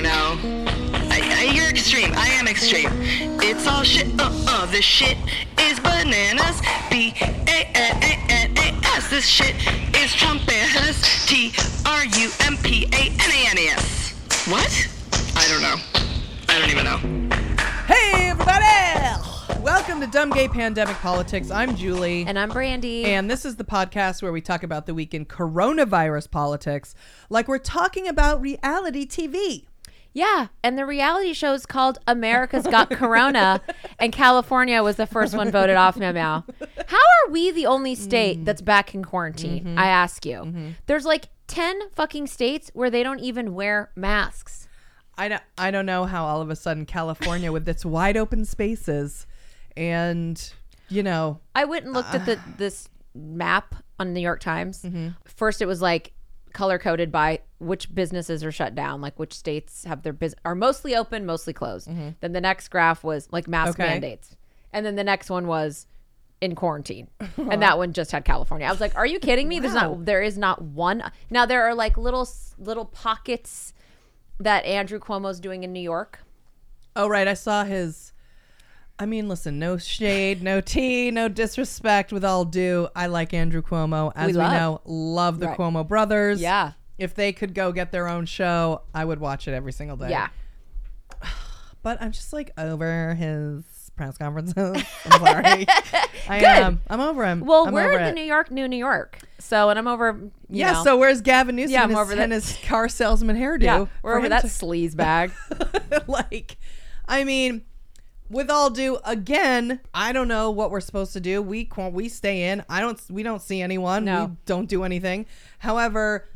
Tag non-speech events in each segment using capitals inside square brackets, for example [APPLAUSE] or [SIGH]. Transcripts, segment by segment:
Don't know. I, I, you're extreme. I am extreme. It's all shit. Uh uh. This shit is bananas. B A N A N A S. This shit is Trumpanas. T R U M P A N A N A S. What? I don't know. I don't even know. Hey, everybody! Welcome to Dumb Gay Pandemic Politics. I'm Julie. And I'm Brandy. And this is the podcast where we talk about the week in coronavirus politics, like we're talking about reality TV. Yeah, and the reality show is called America's Got [LAUGHS] Corona, and California was the first one voted off now. now. How are we the only state mm. that's back in quarantine? Mm-hmm. I ask you. Mm-hmm. There's like 10 fucking states where they don't even wear masks. I don't, I don't know how all of a sudden California, with its wide open spaces, and you know, I went and looked at the uh. this map on the New York Times. Mm-hmm. First, it was like color coded by which businesses are shut down, like which states have their business are mostly open, mostly closed. Mm-hmm. Then the next graph was like mask Okay. mandates, and then the next one was in quarantine, [LAUGHS] and that one just had California. I was like, "Are you kidding me? There's not there is not one." Now there are like little little pockets that Andrew Cuomo's doing in New York. oh right, I saw his. I mean, listen, no shade, no tea, no disrespect. With all due, I like Andrew Cuomo, as we, love. know, love the Right. Cuomo brothers. Yeah. If they could go get their own show, I would watch it every single day. Yeah. [SIGHS] but I'm just like over his press conferences. [LAUGHS] I'm sorry. [LAUGHS] I Good. am. I'm over him. Well, I'm we're in the. New York, New New York. So, and I'm over. You Yeah. know, So where's Gavin Newsom Yeah, I'm his, over that. and his car salesman hairdo? yeah, we're over that to- sleaze bag. [LAUGHS] like, I mean, with all due, again, I don't know what we're supposed to do. We we stay in. I don't. We don't see anyone. No. We don't do anything. However.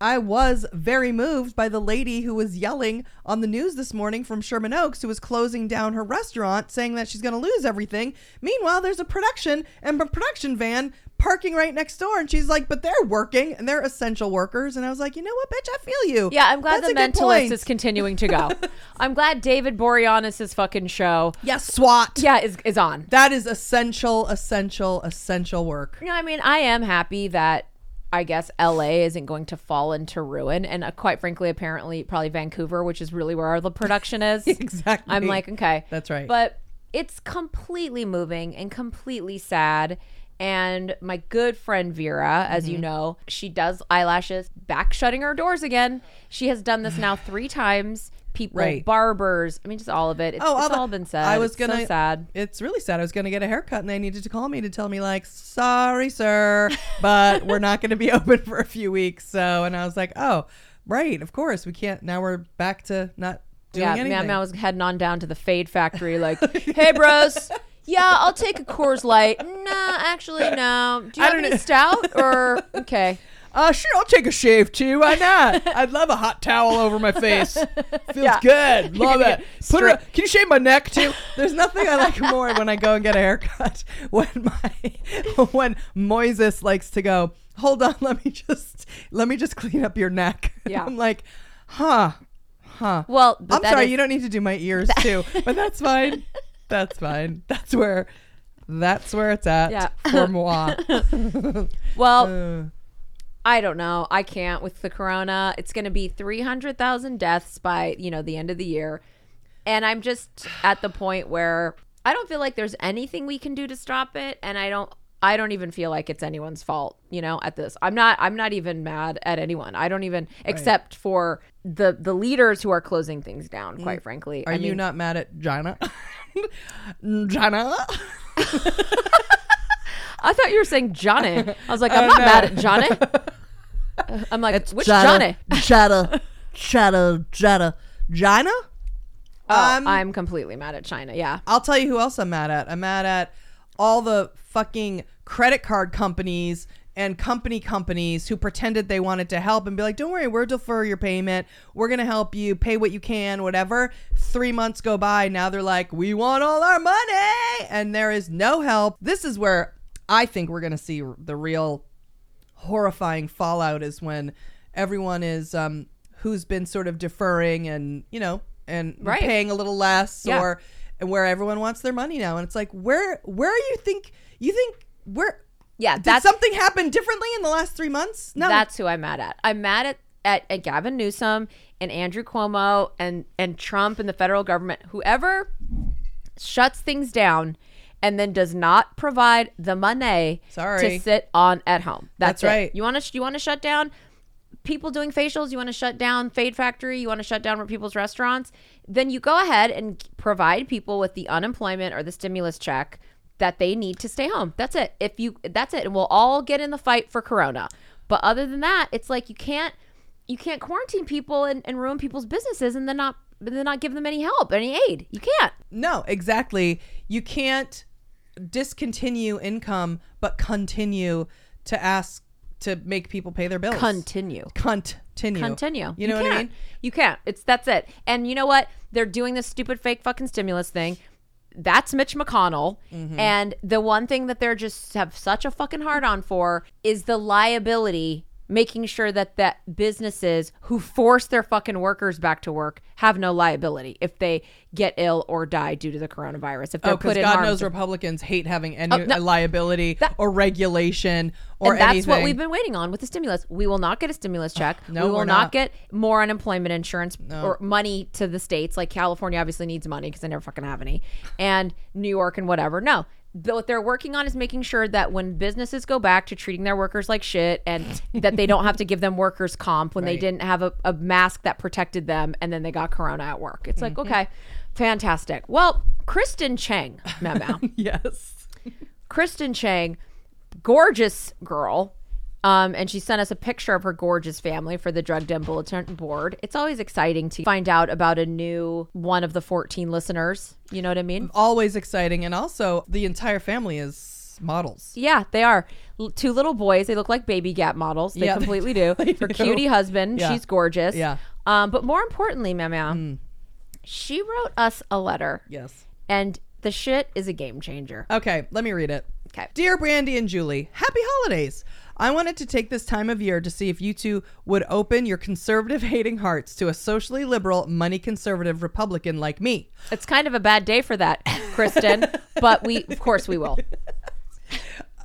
I was very moved by the lady who was yelling on the news this morning from Sherman Oaks, who was closing down her restaurant, saying that she's going to lose everything. Meanwhile, there's a production and a production van parking right next door, and she's like, "But they're working and they're essential workers." And I was like, "You know what, bitch? I feel you." Yeah, I'm glad That's the mentalist is continuing to go. [LAUGHS] I'm glad David Boreanaz's fucking show, Yes, SWAT. yeah, is is on. That is essential, essential, essential work. You know, I mean, I am happy that I guess LA isn't going to fall into ruin, and uh, quite frankly, apparently, probably Vancouver, which is really where the production is. [LAUGHS] Exactly. I'm like, okay, That's right. But it's completely moving and completely sad. And my good friend Vera, as Mm-hmm. you know, she does eyelashes, back shutting her doors again. She has done this now three times. People, Right. barbers, I mean, just all of it. It's, Oh, it's the- all been said. I was It's gonna. so sad. It's really sad. I was gonna get a haircut, and they needed to call me to tell me like, "Sorry, sir, but we're not gonna be [LAUGHS] open for a few weeks." So, and I was like, "Oh, right, of course, we can't." Now we're back to not doing Yeah, anything. man, I was heading on down to the Fade Factory, like, hey, bros. Yeah, I'll take a Coors Light. Nah, actually, no. Do you I have any know. stout? Or okay, Uh, sure, I'll take a shave too. Why not? [LAUGHS] I'd love a hot towel over my face. Feels Yeah. good. [LAUGHS] Love gonna it. Put it. straight- Can you shave my neck too? [LAUGHS] There's nothing I like more when I go and get a haircut. When my when Moises likes to go. Hold on, let me just let me just clean up your neck. Yeah. I'm like, huh, huh. well, I'm sorry, is- you don't need to do my ears too, but that's fine. That's fine. That's where. That's where it's at Yeah. for moi. Well, Uh, I don't know. I can't with the corona. It's going to be 300,000 deaths by, you know, the end of the year. And I'm just at the point where I don't feel like there's anything we can do to stop it and I don't I don't even feel like it's anyone's fault, you know, at this. I'm not I'm not even mad at anyone. I don't even except for the the leaders who are closing things down, quite frankly. Mm. Are I you mean, not mad at Jana? Jana? [LAUGHS] [LAUGHS] [LAUGHS] I thought you were saying Johnny. I was like, I'm Oh, not no. mad at Johnny. [LAUGHS] I'm like, which Johnny? Jana. Jana. Jana. Jana? Oh, Um, I'm completely mad at China. Yeah. I'll tell you who else I'm mad at. I'm mad at all the fucking credit card companies and company companies who pretended they wanted to help and be like, don't worry, we'll defer your payment. We're going to help you pay what you can, whatever. Three months go by. Now they're like, we want all our money. And there is no help. This is where I think we're going to see the real horrifying fallout is when everyone is, um, who's been sort of deferring and, you know, and Right. paying a little less Yeah. or and where everyone wants their money now. And it's like, where, where you think, you think, where, Yeah, did that's something happen differently in the last three months? No. That's who I'm mad at. I'm mad at, at, at Gavin Newsom and Andrew Cuomo and, and Trump and the federal government. Whoever shuts things down and then does not provide the money Sorry. to sit on at home. That's, That's it. right. You want to you want to shut down people doing facials, you want to shut down Fade Factory, you want to shut down people's restaurants, then you go ahead and provide people with the unemployment or the stimulus check that they need to stay home. That's it. If you that's it. And we'll all get in the fight for corona. But other than that, it's like you can't you can't quarantine people and, and ruin people's businesses and then not and then not give them any help, any aid. You can't. no, exactly. You can't discontinue income, but continue to ask to make people pay their bills. Continue. continue. Continue. You know what I mean? You can't. It's that's it. And you know what? They're doing this stupid fake fucking stimulus thing. That's Mitch McConnell. Mm-hmm. And the one thing that they're just have such a fucking hard on for is the liability making sure that that businesses who force their fucking workers back to work have no liability if they get ill or die due to the coronavirus. If they're Oh, because put in God knows Republicans hate having any Oh, no. liability That- or regulation or and that's anything. what we've been waiting on with the stimulus. We will not get a stimulus check. no, we will not. not. get more unemployment insurance or money to the states. Like California obviously needs money because they never fucking have any, and New York and whatever. No, what they're working on is making sure that when businesses go back to treating their workers like shit, and that they don't have to give them workers comp when they didn't have a, a mask that protected them, and then they got corona at work. It's Mm-hmm. like okay, fantastic. Well, Kristen Chang, Memo. [LAUGHS] yes. Kristen Chang, gorgeous girl. Um, and she sent us a picture of her gorgeous family for the Drug Den Bulletin Board. It's always exciting to find out about a new one of the 14 listeners. You know what I mean? Always exciting. And also, the entire family is models. Yeah, they are. L- two little boys. They look like baby gap models. They Yeah, [LAUGHS] completely do. they Her do. cutie husband, Yeah. she's gorgeous. Yeah. Um, but more importantly, Mama, she wrote us a letter, Yes. and the shit is a game changer. Okay, let me read it. Okay. Dear Brandy and Julie, happy holidays. I wanted to take this time of year to see if you two would open your conservative [LAUGHS] hating hearts to a socially liberal, money conservative Republican like me. It's kind of a bad day for that, Kristen, [LAUGHS] but we, of course, we will.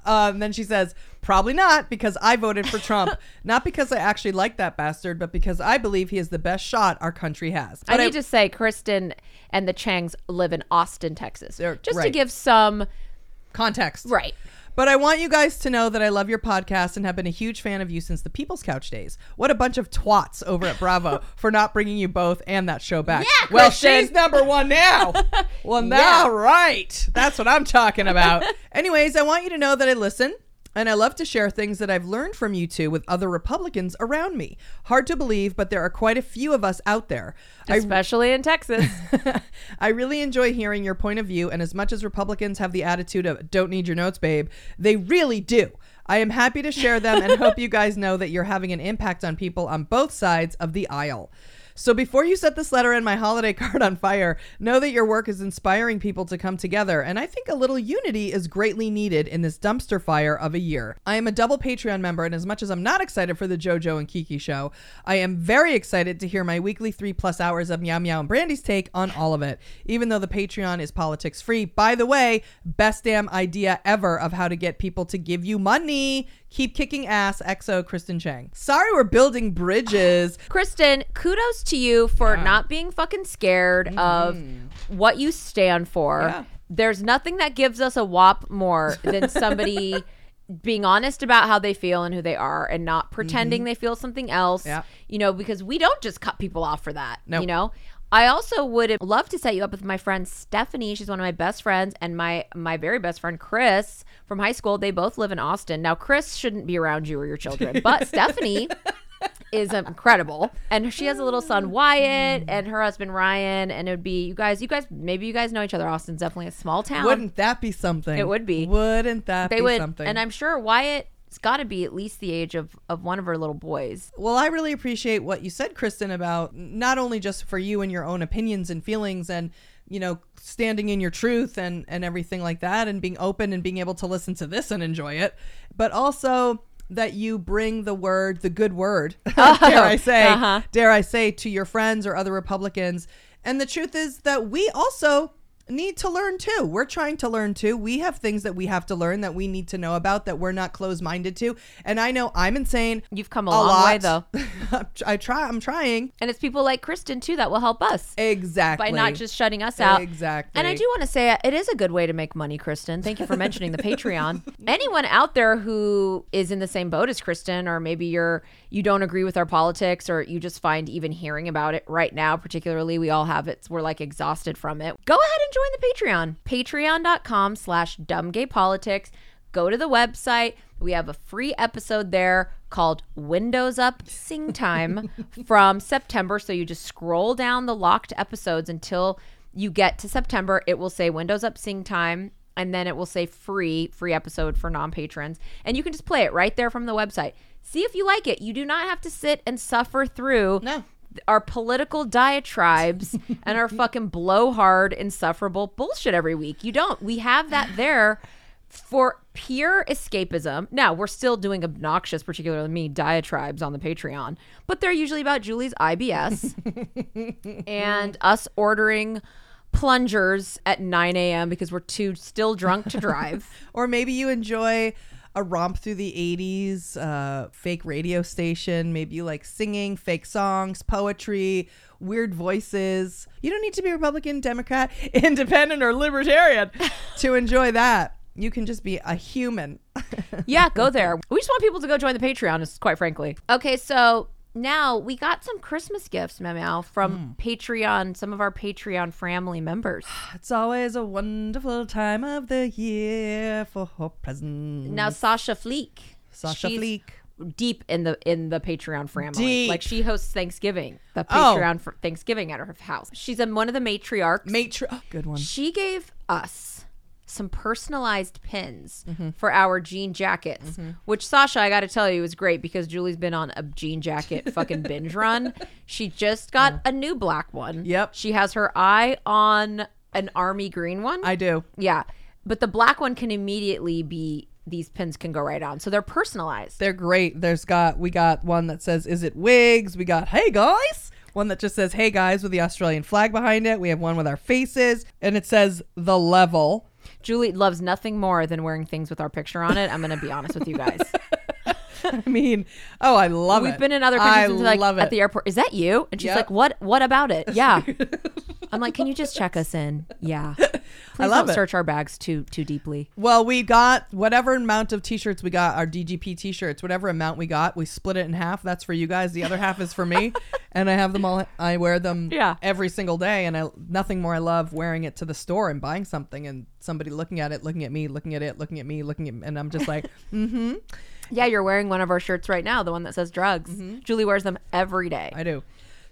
Um, then she says, probably not because I voted for Trump. [LAUGHS] not because I actually like that bastard, but because I believe he is the best shot our country has. I But need to say, Kristen and the Changs live in Austin, Texas. Just to give some context. right. But I want you guys to know that I love your podcast and have been a huge fan of you since the People's Couch days. What a bunch of twats over at Bravo [LAUGHS] for not bringing you both and that show back. Yeah, well, she's number one now. [LAUGHS] well, now, Yeah. right. That's what I'm talking about. [LAUGHS] Anyways, I want you to know that I listen. And I love to share things that I've learned from you two with other Republicans around me. Hard to believe, but there are quite a few of us out there. Especially in Texas. [LAUGHS] I really enjoy hearing your point of view, and as much as Republicans have the attitude of don't need your notes, babe, they really do. I am happy to share them and hope you guys know that you're having an impact on people on both sides of the aisle. So before you set this letter and my holiday [LAUGHS] card on fire, know that your work is inspiring people to come together, and I think a little unity is greatly needed in this dumpster fire of a year. I am a double Patreon member, and as much as I'm not excited for the JoJo and Kiki show, I am very excited to hear my weekly three plus hours of Meow Meow and Brandy's take on all of it. Even though the Patreon is politics free, by the way, best damn idea ever of how to get people to give you money. Keep kicking ass, EXO, Kristen Chang. Sorry, we're building bridges. [SIGHS] Kristen, kudos to you for not being fucking scared of what you stand for. Mm-hmm. Yeah. There's nothing that gives us a wop more than [LAUGHS] somebody being honest about how they feel and who they are and not pretending they feel something else. Mm-hmm. Yeah. You know, because we don't just cut people off for that. Nope. You know? I also would love to set you up with my friend Stephanie. She's one of my best friends, and my my very best friend Chris from high school. They both live in Austin. Now, Chris shouldn't be around you or your children, but [LAUGHS] Stephanie is incredible. And she has a little son mm. Wyatt and her husband Ryan. And it would be you guys. You guys maybe you guys know each other. Austin's definitely a small town. Wouldn't that be something? It would be. Wouldn't that they be would, something? and I'm sure Wyatt it's got to be at least the age of of one of her little boys. Well, I really appreciate what you said, Kristen, about not only just for you and your own opinions and feelings and, you know, standing in your truth and, and everything like that and being open and being able to listen to this and enjoy it, but also that you bring the word, the good word, [LAUGHS] dare I say, uh-huh. dare I say, to your friends or other Republicans. And the truth is that we also need to learn too. We're trying to learn too. We have things that we have to learn that we need to know about that we're not closed minded to. And I know I'm insane. You've come a, A long lot. way though, [LAUGHS] I try. I'm trying. and it's people like Kristen too that will help us Exactly. by not just shutting us out. Exactly. And I do want to say it is a good way to make money, Kristen. Thank you for mentioning the [LAUGHS] Patreon. [LAUGHS] Anyone out there who is in the same boat as Kristen, or maybe you're you don't agree with our politics, or you just find even hearing about it right now, particularly we all have it, we're like exhausted from it. Go ahead and join the Patreon. Patreon.com slash dumbgaypolitics. Go to the website. We have a free episode there called Windows Up Sing Time [LAUGHS] from September. So you just scroll down the locked episodes until you get to September. It will say Windows Up Sing Time and then it will say free, free episode for non patrons. And you can just play it right there from the website. See if you like it. You do not have to sit and suffer through No. Our political diatribes [LAUGHS] and our fucking blowhard, insufferable bullshit every week. You don't. We have that there for pure escapism. Now, we're still doing obnoxious, particularly me, diatribes on the Patreon, but they're usually about Julie's IBS [LAUGHS] and us ordering plungers at 9 a.m. because we're too still drunk to drive. [LAUGHS] Or maybe you enjoy a romp through the 80s, uh, fake radio station. Maybe you like singing, fake songs, poetry, weird voices. You don't need to be Republican, Democrat, [LAUGHS] independent, or libertarian [LAUGHS] to enjoy that. You can just be a human. yeah, go [LAUGHS] there. We just want people to go join the Patreon, is quite frankly. Okay, so now we got some Christmas gifts, Meow, from hmm. Patreon, some of our Patreon family members. [SIGHS] It's always a wonderful time of the year for her presents. Now Sasha Fleek. Sasha she's Fleek. Deep in the in the Patreon family, Deep. like she hosts Thanksgiving, the Oh. Patreon for Thanksgiving at her house. She's in one of the matriarchs. Matri- [GASPS] good one. She gave us some personalized pins Mm-hmm. for our jean jackets, which Sasha, I got to tell you, is great because Julie's been on a jean jacket [LAUGHS] fucking binge run. She just got a new black one. Yep. She has her eye on an army green one. I do. yeah. But the black one can immediately be, these pins can go right on. So they're personalized. They're great. There's got we got one that says "Is it wigs?" We got "Hey guys." One that just says "Hey guys" with the Australian flag behind it. We have one with our faces, and it says "The Level." Julie loves nothing more than wearing things with our picture on it. I'm going to be honest with you guys. [LAUGHS] [LAUGHS] I mean, oh, I love it. We've been in other countries I and like love it. at the airport. Is that you? And she's Yep. like, "What? What about it?" [LAUGHS] Yeah. I'm like, "Can you just check us in?" Yeah. [LAUGHS] Please love don't it. search our bags too too deeply. well, we got whatever amount of t-shirts we got, our DGP t-shirts, whatever amount we got, we split it in half. That's for you guys. The other half is for me, and I have them all. I wear them Yeah. every single day, and I nothing more I love wearing it to the store and buying something and somebody looking at it, looking at me, looking at it, looking at me, looking at, and I'm just like, mm-hmm. Yeah, you're wearing one of our shirts right now, the one that says drugs. Julie wears them every day. Mm-hmm. I do.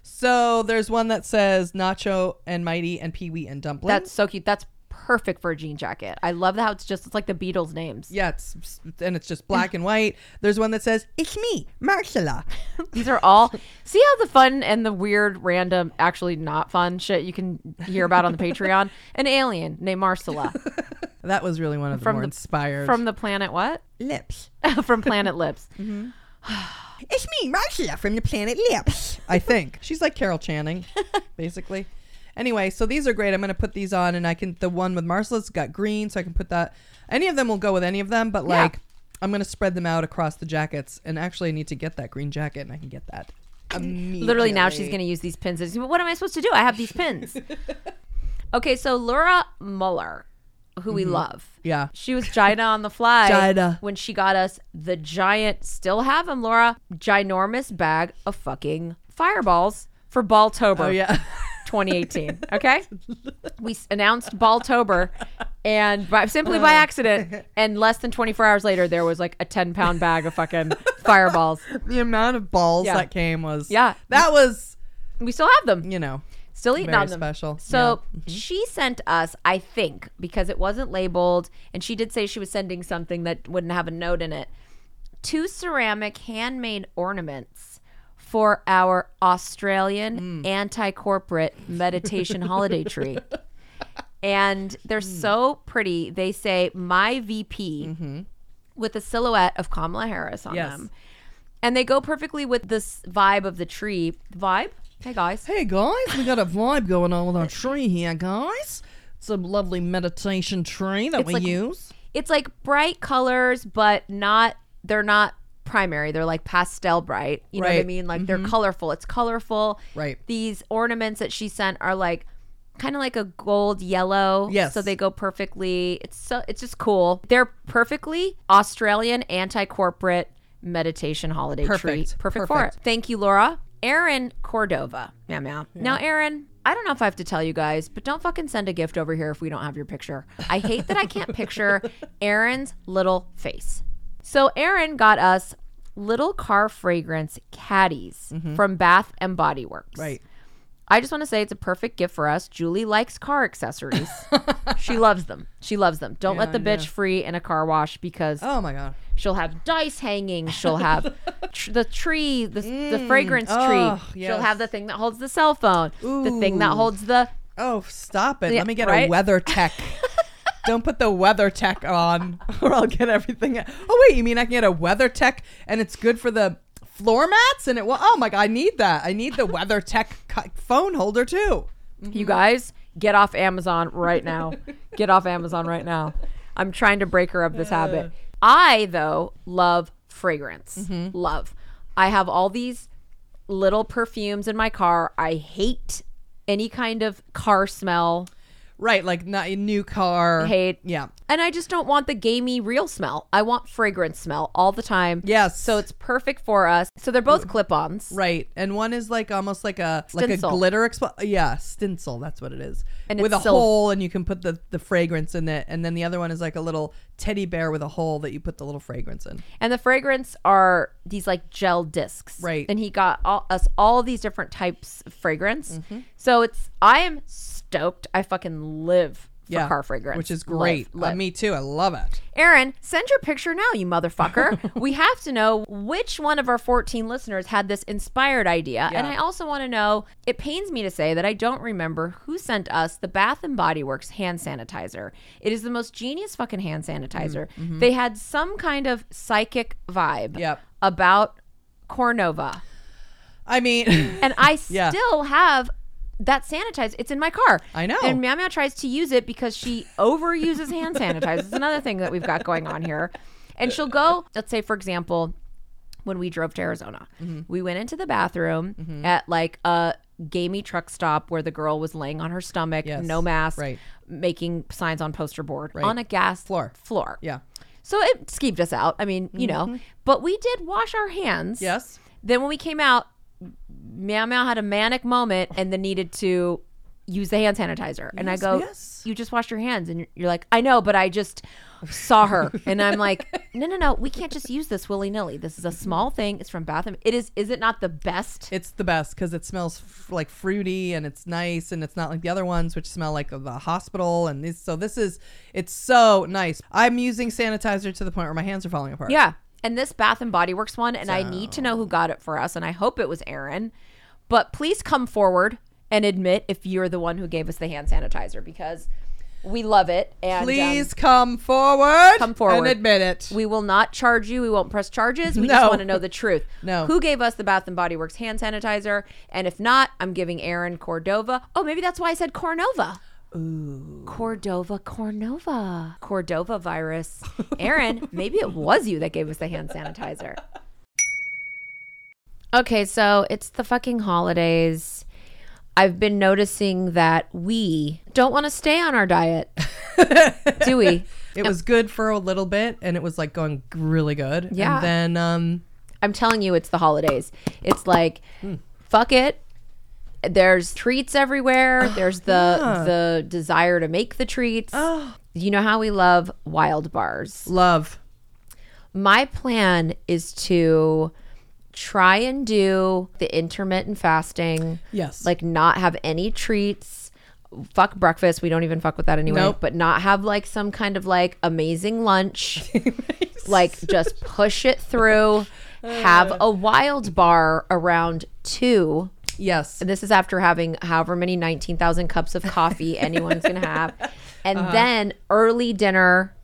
So there's one that says Nacho and Mighty and Pee Wee and Dumpling. That's so cute. That's perfect for a jean jacket. I love how it's just it's like the Beatles names. yeah, it's and it's just black and white. There's one that says It's me, Marcella. [LAUGHS] These are all see how the fun and the weird, random, actually not fun shit you can hear about on the Patreon. [LAUGHS] An alien named Marcella [LAUGHS] That was really one of the From more the- inspired from the planet what? lips. from Planet Lips. Mm-hmm. [SIGHS] It's me, Marcella from the planet Lips. I think she's like Carol Channing, basically. Anyway, so these are great. I'm gonna put these on, and I can. The one with Marcella's got green, so I can put that. Any of them will go with any of them, but like I'm gonna spread them out across the jackets. And actually, I need to get that green jacket, and I can get that. Literally now she's going to use these pins. What am I supposed to do? I have these pins. [LAUGHS] okay, so Laura Muller, who we mm-hmm. love. Yeah. She was Gina on the fly Gina. when she got us the giant, still have them, Laura, ginormous bag of fucking fireballs for Balltober Oh yeah. [LAUGHS] 2018. Okay, we announced Balltober, and by, simply by uh. accident, and less than 24 hours later, there was like a 10 pound bag of fucking fireballs. the amount of balls Yeah. that came was Yeah. That was We still have them. you know Still eating very on them. special. So she mm-hmm. sent us, I think, because it wasn't labeled, and she did say she was sending something that wouldn't have a note in it. two ceramic handmade ornaments for our Australian mm. anti corporate meditation holiday tree. [LAUGHS] And they're mm. so pretty. They say, My VP mm-hmm. with a silhouette of Kamala Harris on Yes. them. And they go perfectly with this vibe of the tree. Vibe? Hey, guys. Hey guys, we got a vibe going on with our tree here, guys. It's a lovely meditation tree that It's we like- use. It's like bright colors, but not, they're not primary. They're like pastel bright. You know what I mean? Like they're mm-hmm. colorful. It's colorful. Right. These ornaments that she sent are like, kind of like a gold yellow Yes. so they go perfectly it's so it's just cool they're perfectly australian anti-corporate meditation holiday tree Perfect. perfect for it thank you laura Aaron Cordova. Meow meow. Now, Aaron, I don't know if I have to tell you guys, but don't fucking send a gift over here if we don't have your picture. I hate that I can't picture [LAUGHS] Aaron's little face. So, Aaron got us little car fragrance caddies mm-hmm. from Bath and Body Works. Right. I just want to say it's a perfect gift for us. Julie likes car accessories. [LAUGHS] she loves them. She loves them. Don't let the bitch free in a car wash because Oh my god. She'll have dice hanging. She'll have [LAUGHS] tr- the tree, the, the mm. fragrance tree. Oh, She'll have the thing that holds the cell phone. The thing that holds the. Oh, stop it. Yeah, Let me get right? a weather [LAUGHS] tech. Don't put the WeatherTech on [LAUGHS] or I'll get everything. Oh, wait. You mean I can get a WeatherTech and it's good for the floor mats? And it will. Oh, my God. I need that. I need the WeatherTech [LAUGHS] phone holder too. You guys get off Amazon right now. [LAUGHS] get off Amazon right now. I'm trying to break her of this habit. Uh. I though love fragrance. Mm-hmm. Love. I have all these little perfumes in my car. I hate any kind of car smell. Right. Like not a new car. Hate. Yeah. And I just don't want the gamey real smell. I want fragrance smell all the time. Yes. So it's perfect for us. So they're both clip-ons. Right, and one is like almost like a like a glitter expl- Yeah, stencil. That's what it is. And with it's a silver. hole, and you can put the the fragrance in it. And then the other one is like a little teddy bear with a hole that you put the little fragrance in. And the fragrance are these like gel discs. Right. And he got all, us all these different types of fragrance. Mm-hmm. So it's I am stoked. I fucking live for Yeah, car fragrance. which is Live, great. Uh, me too. I love it. Aaron, send your picture now, you motherfucker. [LAUGHS] we have to know which one of our 14 listeners had this inspired idea. And I also want to know it pains me to say that I don't remember who sent us the Bath and Body Works hand sanitizer. It is the most genius fucking hand sanitizer. They had some kind of psychic vibe Mm, mm-hmm. Yep. about Cornova. I mean, And I [LAUGHS] Yeah. still have that sanitizer. It's in my car. I know. And Meow Meow tries to use it because she overuses hand sanitizer. It's another thing that we've got going on here. And she'll go, let's say, for example, when we drove to Arizona, Mm-hmm. we went into the bathroom at like a gamey truck stop where the girl was laying on her stomach, Yes. no mask, Right. making signs on poster board on a gas Floor. Floor. yeah. So it skeeved us out. I mean, you know, but we did wash our hands. Mm-hmm. Yes. Then when we came out, Meow Meow had a manic moment and then needed to use the hand sanitizer. And I go, yes. You just washed your hands. And you're, you're like, I know, but I just saw her. [LAUGHS] and I'm like, No, no, no. We can't just use this willy nilly. This is a small thing. It's from Bath and It is, is it not the best? It's the best because it smells f- like fruity and it's nice and it's not like the other ones which smell like the hospital and this. So this is it's so nice. I'm using sanitizer to the point where my hands are falling apart. Yeah. And this Bath and Body Works one, and I need to know who got it for us, and I hope it was Aaron. But please come forward and admit if you're the one who gave us the hand sanitizer because we love it. And um, Please come forward. Come forward. and admit it. we will not charge you. We won't press charges. We No. just want to know the truth. [LAUGHS] No. Who gave us the Bath and Body Works hand sanitizer? And if not, I'm giving Aaron Cordova. Oh, maybe that's why I said Cornova. Ooh. Cordova, Cornova. Cordova virus. Aaron, [LAUGHS] maybe it was you that gave us the hand sanitizer. Okay, so it's the fucking holidays. I've been noticing that we don't want to stay on our diet. [LAUGHS] Do we? It was good for a little bit and it was like going really good. Yeah. And then um I'm telling you, it's the holidays. It's like, fuck it. There's treats everywhere. Oh, there's the yeah. the desire to make the treats. oh, You know how we love Wildbars. love. My plan is to try and do the intermittent fasting. Yes. Like not have any treats. Fuck breakfast. We don't even fuck with that anyway. Nope. But not have like some kind of like amazing lunch. [LAUGHS] like just push it through. [LAUGHS] Uh. Have a Wildbar around two. Yes. And this is after having however many 19,000 cups of coffee [LAUGHS] anyone's going to have. And uh-huh. then early dinner.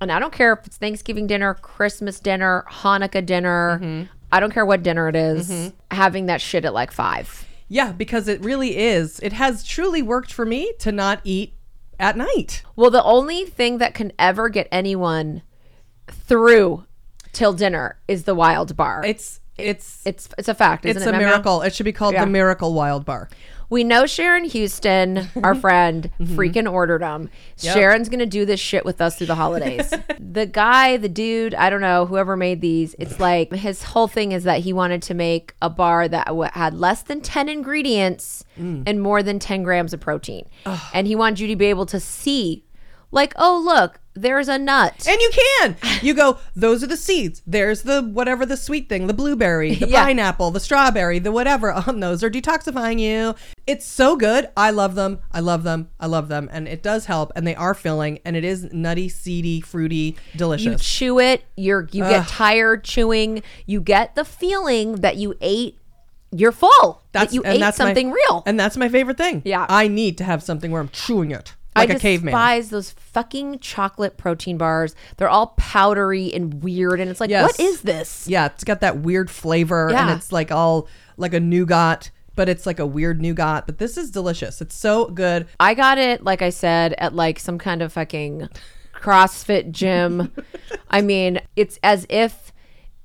And I don't care if it's Thanksgiving dinner, Christmas dinner, Hanukkah dinner. Mm-hmm. I don't care what dinner it is, mm-hmm. Having that shit at like five. Yeah, because it really is. It has truly worked for me to not eat at night. Well, the only thing that can ever get anyone through till dinner is the Wildbar. It's it's it's it's a fact. Isn't it's it, a miracle. It should be called Yeah. the Miracle Wildbar. We know Sharon Houston, our [LAUGHS] friend, mm-hmm. freaking ordered them. Sharon's gonna do this shit with us through the holidays. [LAUGHS] the guy, the dude, I don't know, whoever made these, it's like his whole thing is that he wanted to make a bar that w- had less than 10 ingredients mm. and more than 10 grams of protein. And he wanted you to be able to see, like, oh, look, there's a nut. And you can. [LAUGHS] You go, those are the seeds. There's the whatever the sweet thing, the blueberry, the Yeah. pineapple, the strawberry, the whatever. [LAUGHS] Um, those are detoxifying you. It's so good. I love them. I love them. I love them. And it does help. And they are filling. And it is nutty, seedy, fruity, delicious. you chew it you're you get tired chewing you get the feeling that you ate you're full that you ate my- something real And that's my favorite thing. Yeah. I need to have something where I'm chewing it like I a caveman. despise those fucking chocolate protein bars. They're all powdery and weird, and it's like, Yes. what is this? Yeah, it's got that weird flavor and it's like all like a nougat, but it's like a weird nougat. But this is delicious. It's so good. I got it, like I said, at like some kind of fucking CrossFit gym. [LAUGHS] I mean, it's as if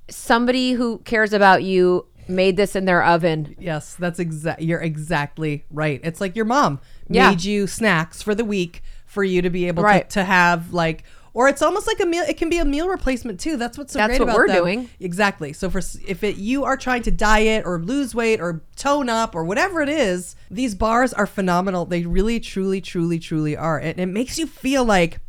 somebody who cares about you made this in their oven. Yes, that's exact. You're exactly right. It's like your mom Yeah. made you snacks for the week for you to be able Right. to, to have like, or it's almost like a meal. It can be a meal replacement too. That's what's so That's great what about we're them. doing. Exactly. So for if it you are trying to diet or lose weight or tone up or whatever it is, these bars are phenomenal. They really, truly, truly, truly are, and it makes you feel like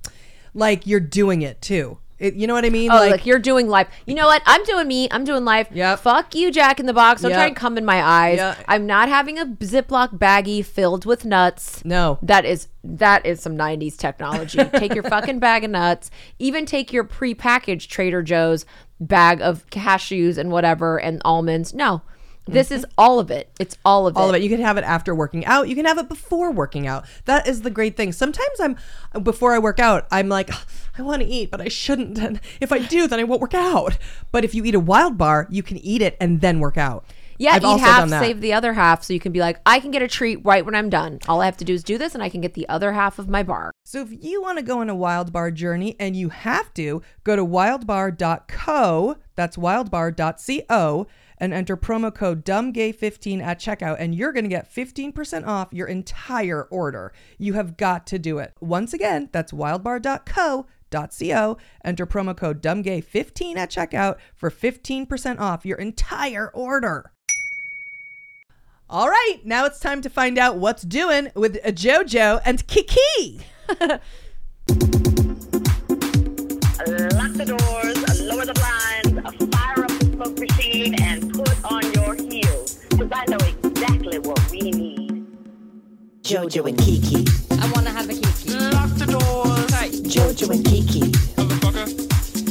like you're doing it too. It, you know what I mean? Oh, like, you're doing life. You know what? I'm doing me. I'm doing life. Yeah. Fuck you, Jack in the Box. Don't try Yep. and come in my eyes. Yeah. I'm not having a Ziploc baggie filled with nuts. No. That is that is some 90s technology. [LAUGHS] take your fucking bag of nuts. Even take your prepackaged Trader Joe's bag of cashews and whatever and almonds. No. This is all of it. It's all of Mm-hmm. all of it. You can have it after working out. You can have it before working out. That is the great thing. Sometimes I'm before I work out, I'm like, I want to eat, but I shouldn't. And if I do, then I won't work out. But if you eat a Wildbar, you can eat it and then work out. Yeah, I've eat also half, done that. save the other half, so you can be like, I can get a treat right when I'm done. All I have to do is do this, and I can get the other half of my bar. So if you want to go on a Wildbar journey and you have to, go to wildbar.co, that's wildbar.co, and enter promo code dumbgay15 at checkout, and you're going to get 15% off your entire order. You have got to do it. Once again, that's wildbar.co. .co, enter promo code dumbgay15 at checkout for 15% off your entire order. All right, now it's time to find out what's doing with JoJo and Kiki. [LAUGHS] Lock the doors, lower the blinds, fire up the smoke machine, and put on your heels. Because I know exactly what we need. Jojo and Kiki. I wanna have a kiki. Lock the doors. Hey. Jojo and Kiki.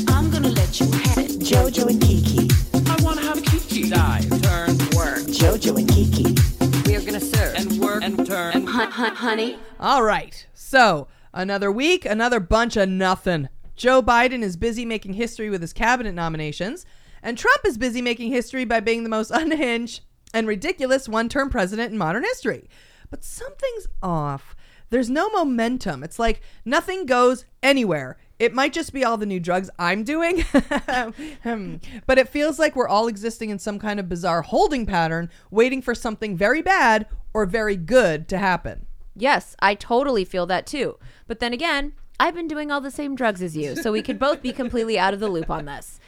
I'm gonna let you have it. Jojo and Kiki. I wanna have a kiki. Dive, turn, work. Jojo and Kiki. We are gonna serve and work and turn and hunt, hunt, honey. All right. So, another week, another bunch of nothing. Joe Biden is busy making history with his cabinet nominations, and Trump is busy making history by being the most [LAUGHS] unhinged and ridiculous one term president in modern history. But something's off. There's no momentum. It's like nothing goes anywhere. It might just be all the new drugs I'm doing. [LAUGHS] Hmm. but it feels like we're all existing in some kind of bizarre holding pattern, waiting for something very bad or very good to happen. Yes, I totally feel that too. But then again, I've been doing all the same drugs as you, so we could both be completely out of the loop on this.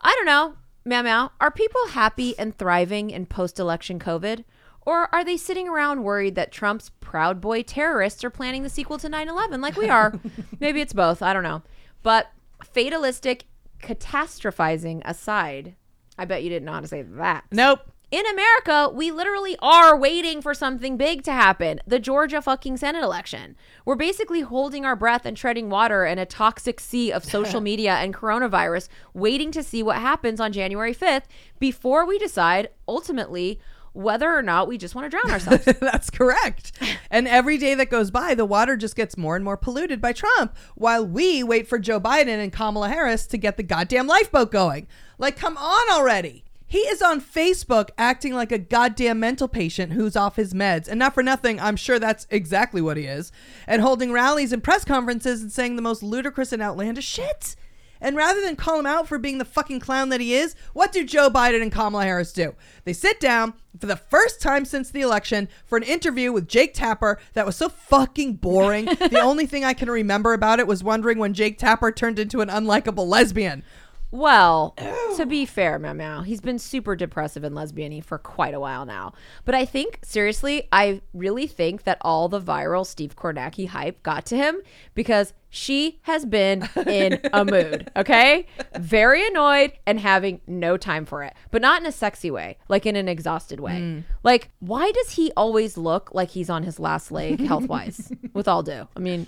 I don't know, Meow Meow, are people happy and thriving in post election COVID? Or are they sitting around worried that Trump's Proud Boy terrorists are planning the sequel to 9 11 like we are? [LAUGHS] Maybe it's both. I don't know. But fatalistic catastrophizing aside, I bet you didn't know how to say that. Nope. in America, we literally are waiting for something big to happen. The Georgia fucking Senate election. We're basically holding our breath and treading water in a toxic sea of social [LAUGHS] media and coronavirus, waiting to see what happens on January 5th before we decide ultimately whether or not we just want to drown [LAUGHS] ourselves. That's correct. And every day that goes by, the water just gets more and more polluted by Trump while we wait for Joe Biden and Kamala Harris to get the goddamn lifeboat going. Like, come on already. He is on Facebook acting like a goddamn mental patient who's off his meds. And not for nothing, I'm sure that's exactly what he is. And holding rallies and press conferences and saying the most ludicrous and outlandish shit. And rather than call him out for being the fucking clown that he is, what do Joe Biden and Kamala Harris do? They sit down for the first time since the election for an interview with Jake Tapper that was so fucking boring. [LAUGHS] the only thing I can remember about it was wondering when Jake Tapper turned into an unlikable lesbian. Well, [CLEARS THROAT] to be fair, Meow Meow, he's been super depressive and lesbian for quite a while now. But I think, seriously, I really think that all the viral Steve Kornacki hype got to him because she has been in a mood, [LAUGHS] okay? Very annoyed and having no time for it, but not in a sexy way, like in an exhausted way. Mm. Like, why does he always look like he's on his last leg health wise, [LAUGHS] with all due? I mean,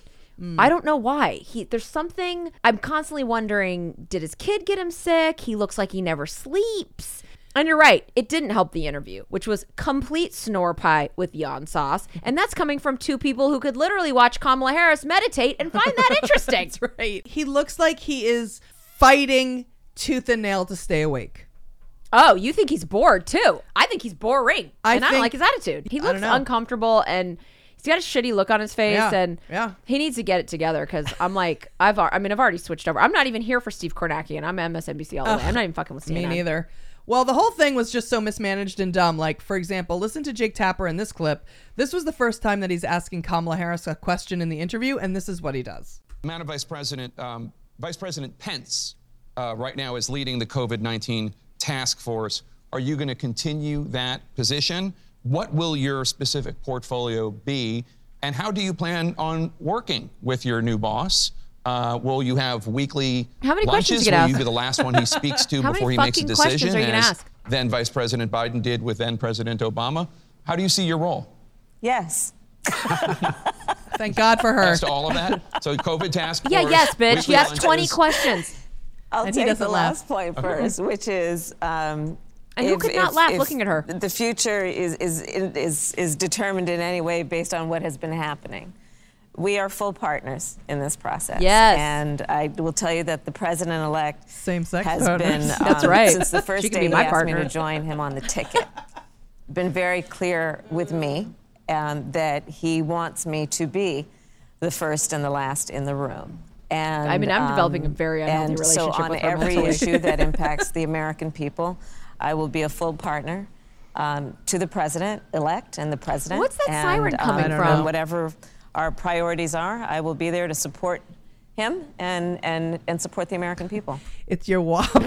I don't know why. He there's something I'm constantly wondering, did his kid get him sick? He looks like he never sleeps. And you're right, it didn't help the interview, which was complete snore pie with yawn sauce. And that's coming from two people who could literally watch Kamala Harris meditate and find that [LAUGHS] interesting. That's right. He looks like he is fighting tooth and nail to stay awake. Oh, you think he's bored too? I think he's boring. I and I don't like his attitude. He looks uncomfortable and he's got a shitty look on his face Yeah, and yeah. he needs to get it together because I'm like [LAUGHS] I've I mean I've already switched over. I'm not even here for Steve Kornacki and I'm MSNBC all the way. I'm not even fucking with Steve. Me neither. Well, the whole thing was just so mismanaged and dumb. Like, for example, listen to Jake Tapper in this clip. This was the first time that he's asking Kamala Harris a question in the interview, and this is what he does. Madam Vice President, um, Vice President Pence uh, right now is leading the COVID 19 task force. Are you going to continue that position? What will your specific portfolio be? And how do you plan on working with your new boss? Uh, will you have weekly How many questions lunches? you gonna will you ask? be the last one he speaks [LAUGHS] to How many before he makes a fucking questions decision, are you gonna as ask? then Vice President Biden did with then President Obama? How do you see your role? Yes. [LAUGHS] Thank God for her. As to all of that? So COVID task Force, Yeah, yes, bitch. weekly You asked 20 questions. I'll And he take doesn't the laugh. last point first, which is. Um, And who could not laugh looking at her? The future is, is, is, is determined in any way based on what has been happening. We are full partners in this process. Yes. And I will tell you that the president elect Same-sex has partners. been, That's um, right. since the first day be he my asked me to join him on the ticket, been very clear with me um, that he wants me to be the first and the last in the room. And I mean, I'm developing a very unhealthy and so relationship on with every issue that [LAUGHS] impacts the American people, I will be a full partner um, to the president elect and the president. What's that and, siren coming um, from? Whatever our priorities are, I will be there to support him and and and support the American people. It's your WAP. [LAUGHS]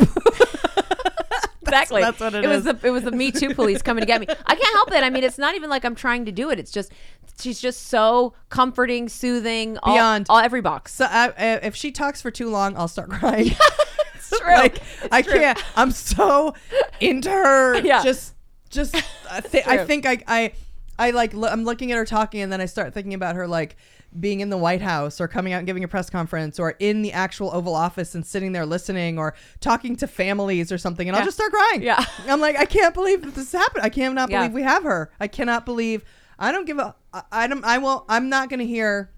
Exactly. that's what it was the it was the Me Too police coming to get me. [LAUGHS] I can't help it. I mean, it's not even like I'm trying to do it. It's just she's just so comforting, soothing, all, Beyond. all every box. so I, I- if she talks for too long, I'll start crying. [LAUGHS] It's true. like It's I true. can't. I'm so into her. Yeah. Just, just. I, thi- I think I, I, I like. lo- I'm looking at her talking, and then I start thinking about her like being in the White House or coming out and giving a press conference or in the actual Oval Office and sitting there listening or talking to families or something, and I'll just start crying. Yeah. I'm like, I can't believe that this happened. I cannot Yeah. believe we have her. I cannot believe. I don't give a. I, I don't. I will. I'm not going to hear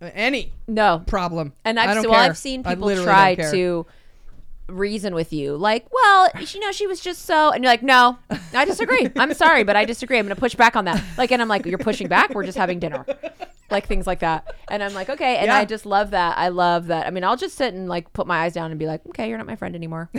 any No. problem. And I I've don't well. I've seen people try to reason with you, like, well, you know, she was just so, and you're like, no, I disagree. I'm sorry, but I disagree. I'm going to push back on that. Like, and I'm like, you're pushing back. We're just having dinner, like things like that. And I'm like, okay. And Yeah. I just love that. I love that. I mean, I'll just sit and like put my eyes down and be like, okay, you're not my friend anymore.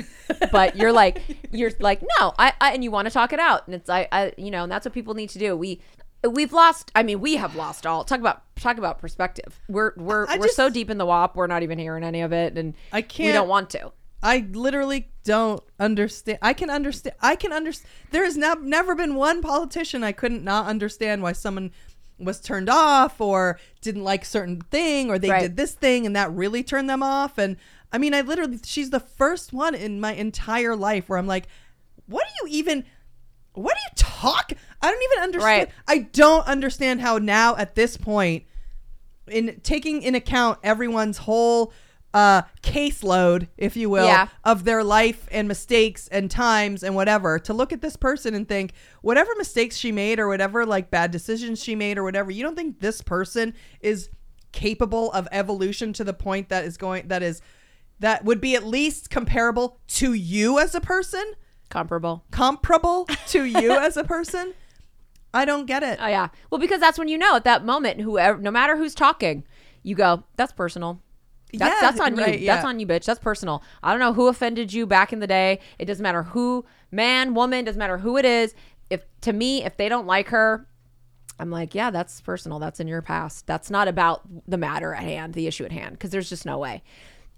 but you're like, you're like, no, I, I and you want to talk it out, and it's I, I, you know, and that's what people need to do. We. We've lost. I mean, we have lost all. Talk about talk about perspective. We're we're I we're just- so deep in the WAP. We're not even hearing any of it, and I can't- we don't want to. I literally don't understand. I can understand. I can understand. There has ne- never been one politician I couldn't not understand why someone was turned off or didn't like certain thing or they Right. did this thing and that really turned them off. And I mean, I literally, she's the first one in my entire life where I'm like, what do you even? What do you talk? I don't even understand. Right. I don't understand how now at this point, in taking in account everyone's whole uh caseload, if you will, Yeah. of their life and mistakes and times and whatever, to look at this person and think whatever mistakes she made or whatever like bad decisions she made or whatever, you don't think this person is capable of evolution to the point that is going that is that would be at least comparable to you as a person? Comparable. comparable to you [LAUGHS] as a person? I don't get it. Oh yeah. Well, because that's when you know at that moment, whoever, no matter who's talking, you go, "That's personal." That's, Yeah, that's on right, you. yeah. That's on you, bitch. That's personal. I don't know who offended you back in the day. It doesn't matter who, man, woman, doesn't matter who it is. If to me, if they don't like her, I'm like, yeah, that's personal. That's in your past. That's not about the matter at hand, the issue at hand, because there's just no way.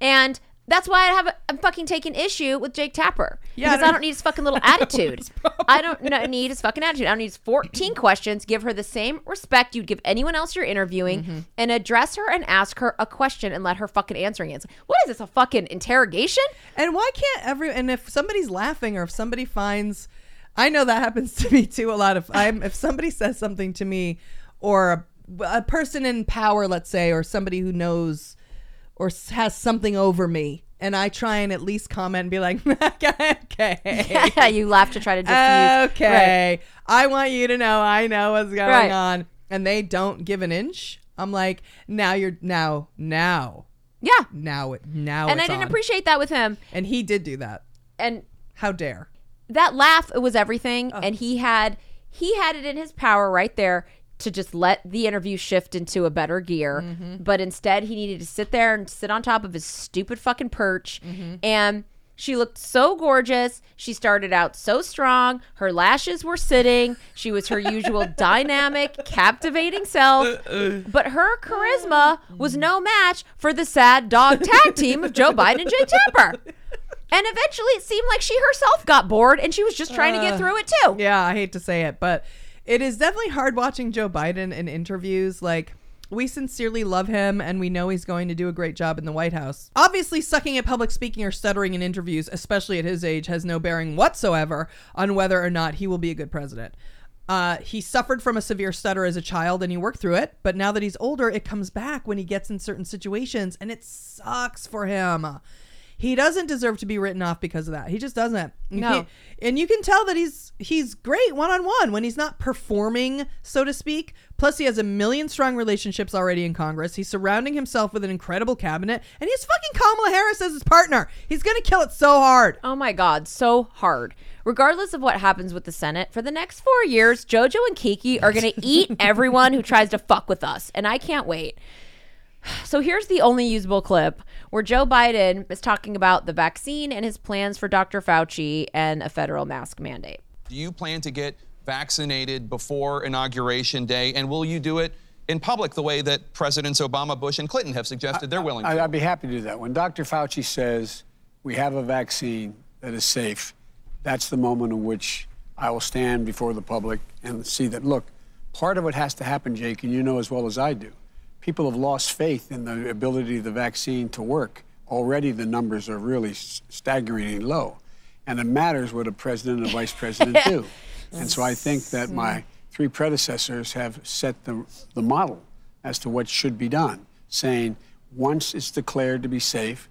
And that's why I have a, I'm fucking taking issue with Jake Tapper. Yeah, because I don't- don't need his fucking little [LAUGHS] attitude. I don't no, need his fucking attitude. I don't need his 14 questions. Give her the same respect you'd give anyone else you're interviewing, Mm-hmm. and address her and ask her a question and let her fucking answering it. Like, What is this? A fucking interrogation? And why can't every and if somebody's laughing or if somebody finds I know that happens to me too a lot of I'm if somebody says something to me or a, a person in power let's say or somebody who knows or has something over me and I try and at least comment and be like [LAUGHS] okay [LAUGHS] you laugh to try to diffuse. okay I want you to know I know what's going Right. on and they don't give an inch I'm like now you're now now Yeah. now it now And I didn't on. appreciate that with him. and he did do that And how dare that laugh it was everything Oh. and he had he had it in his power right there to just let the interview shift into a better gear Mm-hmm. but instead he needed to sit there and sit on top of his stupid fucking perch Mm-hmm. and she looked so gorgeous. She started out so strong. Her lashes were sitting. She was her usual [LAUGHS] dynamic, captivating self. But her charisma was no match for the sad dog tag team of Joe Biden and Jake Tapper. And eventually it seemed like she herself got bored and she was just trying to get through it too. Yeah, I hate to say it, but it is definitely hard watching Joe Biden in interviews. Like, we sincerely love him and we know he's going to do a great job in the White House. Obviously, sucking at public speaking or stuttering in interviews, especially at his age, has no bearing whatsoever on whether or not he will be a good president. Uh, he suffered from a severe stutter as a child and he worked through it, but now that he's older, it comes back when he gets in certain situations and it sucks for him. He doesn't deserve to be written off because of that. He just doesn't. You No. and you can tell that he's he's great one on one when he's not performing, so to speak. Plus, he has a million strong relationships already in Congress. He's surrounding himself with an incredible cabinet, and he's fucking Kamala Harris as his partner. He's gonna kill it so hard. Oh my God, so hard. Regardless of what happens with the Senate, for the next four years, JoJo and Kiki are going to eat [LAUGHS] everyone who tries to fuck with us. And I can't wait. So here's the only usable clip where Joe Biden is talking about the vaccine and his plans for Dr. Fauci and a federal mask mandate. Do you plan to get vaccinated before Inauguration Day? And will you do it in public the way that Presidents Obama, Bush, and Clinton have suggested they're willing I- to? I'd be happy to do that. When Dr. Fauci says we have a vaccine that is safe, that's the moment in which I will stand before the public and see that, look, part of what has to happen, Jake, and you know as well as I do, people have lost faith in the ability of the vaccine to work. Already the numbers are really s- staggeringly low. And it matters what a president and a vice president do. [LAUGHS] And so I think that my mm. three predecessors have set the, the model as to what should be done, saying once it's declared to be safe,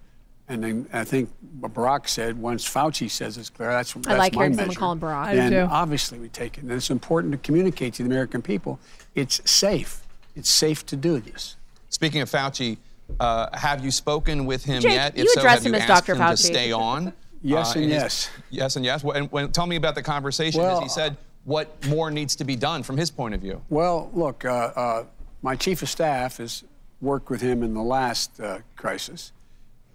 and then I think Barack said once Fauci says it's clear, that's, that's like my hearing someone measure. call him Barack. I do Then too. obviously we take it. And it's important to communicate to the American people it's safe. It's safe to do this. Speaking of Fauci, uh, have you spoken with him Jake, yet? you so, address have him you as asked Dr. him Fauci. to stay on? [LAUGHS] Yes uh, and in his- yes. yes and yes. Well, And when, tell me about the conversation. Well, as he said, what more needs to be done from his point of view? Well, look, uh, uh, my chief of staff has worked with him in the last uh, crisis.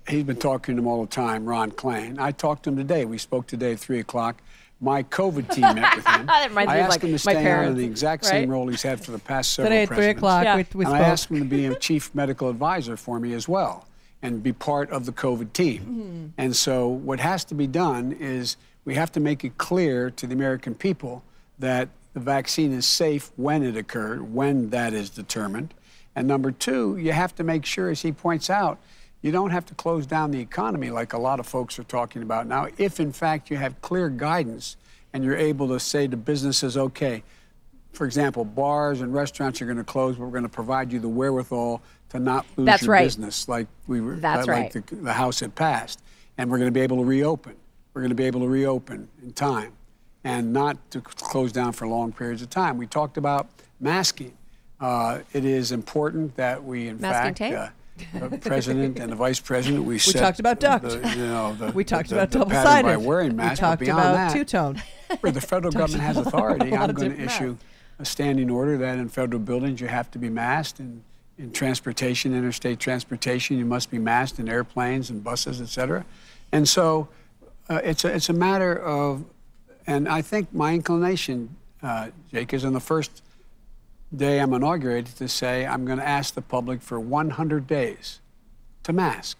He's been talking to him all the time, Ron Klain. I talked to him today. We spoke today at 3 o'clock. My COVID team met with him. [LAUGHS] I asked like, him to my stay on in the exact same right? role he's had for the past several Today at three o'clock, Yeah. we, we and. I asked him to be a [LAUGHS] chief medical advisor for me as well and be part of the COVID team. Mm-hmm. And so, what has to be done is we have to make it clear to the American people that the vaccine is safe when it occurred, when that is determined. And number two, you have to make sure, as he points out, you don't have to close down the economy like a lot of folks are talking about now. If, in fact, you have clear guidance and you're able to say to businesses, okay, for example, bars and restaurants are going to close, but we're going to provide you the wherewithal to not lose That's your right. business like we were That's like right. the, the House had passed. And we're going to be able to reopen. We're going to be able to reopen in time and not to close down for long periods of time. We talked about masking. Uh, it is important that we, in Masking fact, tape? uh, the [LAUGHS] president and the vice president, we, set talked about duct. The, you know, the, We talked the- about double sided. by wearing masks. We talked about two tone. where the federal [LAUGHS] government has [LAUGHS] authority, I'm going to issue a standing order that in federal buildings you have to be masked, and in transportation, interstate transportation, you must be masked in airplanes and buses, et cetera. And so uh, it's, a, it's a matter of, and I think my inclination, uh, Jake, is in the first day I'm inaugurated to say I'm going to ask the public for 100 days to mask.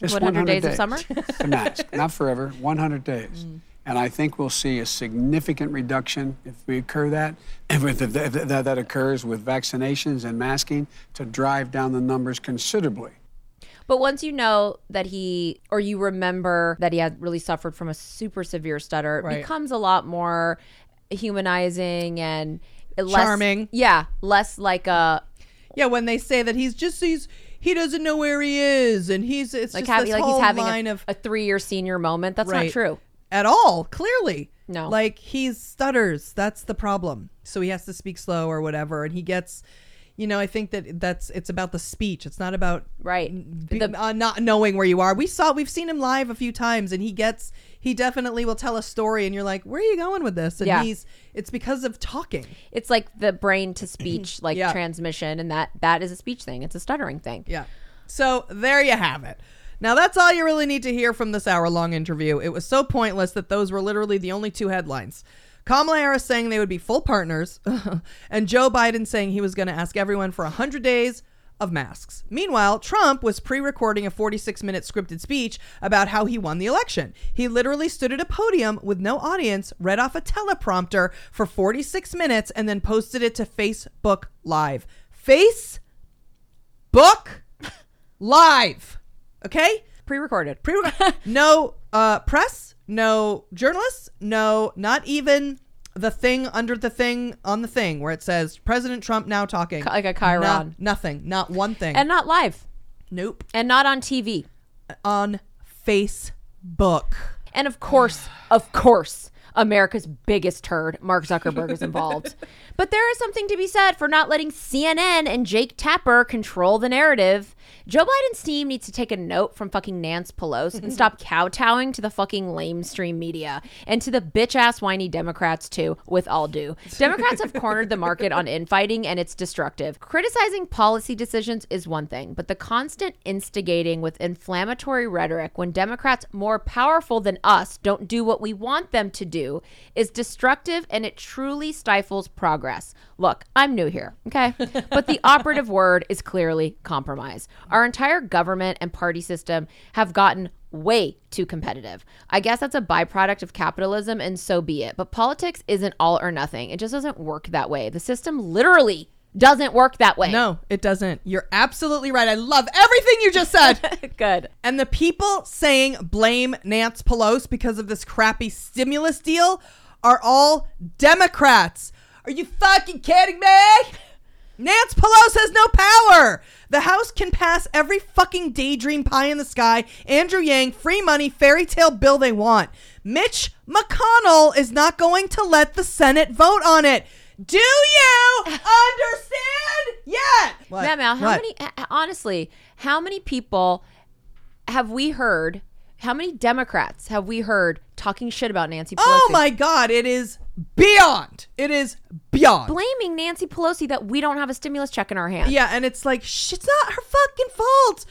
Just 100 days of summer? [LAUGHS] to mask, not forever, 100 days. Mm. And I think we'll see a significant reduction if we occur that, if that, that, that, that occurs with vaccinations and masking to drive down the numbers considerably. But once you know that he, or you remember that he had really suffered from a super severe stutter, it becomes a lot more humanizing and less, Charming. Yeah, less like a Yeah, when they say that he's just he's he doesn't know where he is, and he's it's like just having like he's having a, of a three year senior moment. That's Right. not true. at all. Clearly, No. Like he stutters. That's the problem. So he has to speak slow or whatever, and he gets. You know, I think that that's it's about the speech. It's not about Right. be, The- uh, not knowing where you are. We saw we've seen him live a few times, and he gets he definitely will tell a story, and you're like, where are you going with this? And Yeah. he's it's because of talking. It's like the brain to speech [CLEARS THROAT] like Yeah. transmission, and that that is a speech thing. It's a stuttering thing. Yeah. So there you have it. Now that's all you really need to hear from this hour long interview. It was so pointless that those were literally the only two headlines. Kamala Harris saying they would be full partners, [LAUGHS] and Joe Biden saying he was going to ask everyone for 100 days of masks. Meanwhile, Trump was pre recording a 46 minute scripted speech about how he won the election. He literally stood at a podium with no audience, read off a teleprompter for 46 minutes, and then posted it to Facebook Live. Face book live. Okay? Pre-recorded. Pre recorded. [LAUGHS] no uh press, no journalists, no not even the thing under the thing on the thing where it says President Trump now talking. Like a chyron. No- nothing. Not one thing. and not live, nope. and not on TV. On Facebook. And of course, of course, America's biggest turd, Mark Zuckerberg, is involved. [LAUGHS] but there is something to be said for not letting CNN and Jake Tapper control the narrative. Joe Biden's team needs to take a note from fucking Nance Pelosi and stop [LAUGHS] kowtowing to the fucking lamestream media and to the bitch ass whiny Democrats too, with all due. Democrats have cornered the market on infighting and it's destructive. Criticizing policy decisions is one thing, but the constant instigating with inflammatory rhetoric when Democrats more powerful than us don't do what we want them to do is destructive and it truly stifles progress. Look, I'm new here, okay? But the operative [LAUGHS] word is clearly compromise. Our entire government and party system have gotten way too competitive. I guess that's a byproduct of capitalism and so be it. But politics isn't all or nothing. It just doesn't work that way. The system literally doesn't work that way. No, it doesn't. You're absolutely right. I love everything you just said. [LAUGHS] Good. And the people saying blame Nance Pelosi because of this crappy stimulus deal are all Democrats. Are you fucking kidding me? Nance Pelosi has no power. The House can pass every fucking daydream pie in the sky, Andrew Yang, free money, fairy tale bill they want. Mitch McConnell is not going to let the Senate vote on it. Do you [LAUGHS] understand yet? What? Matt Mal, how What? many, uh, honestly, how many people have we heard, how many Democrats have we heard talking shit about Nancy oh Pelosi? Oh my God! It is beyond. It is beyond. Blaming Nancy Pelosi that we don't have a stimulus check in our hand. Yeah, and it's like, shh, it's not her fucking fault.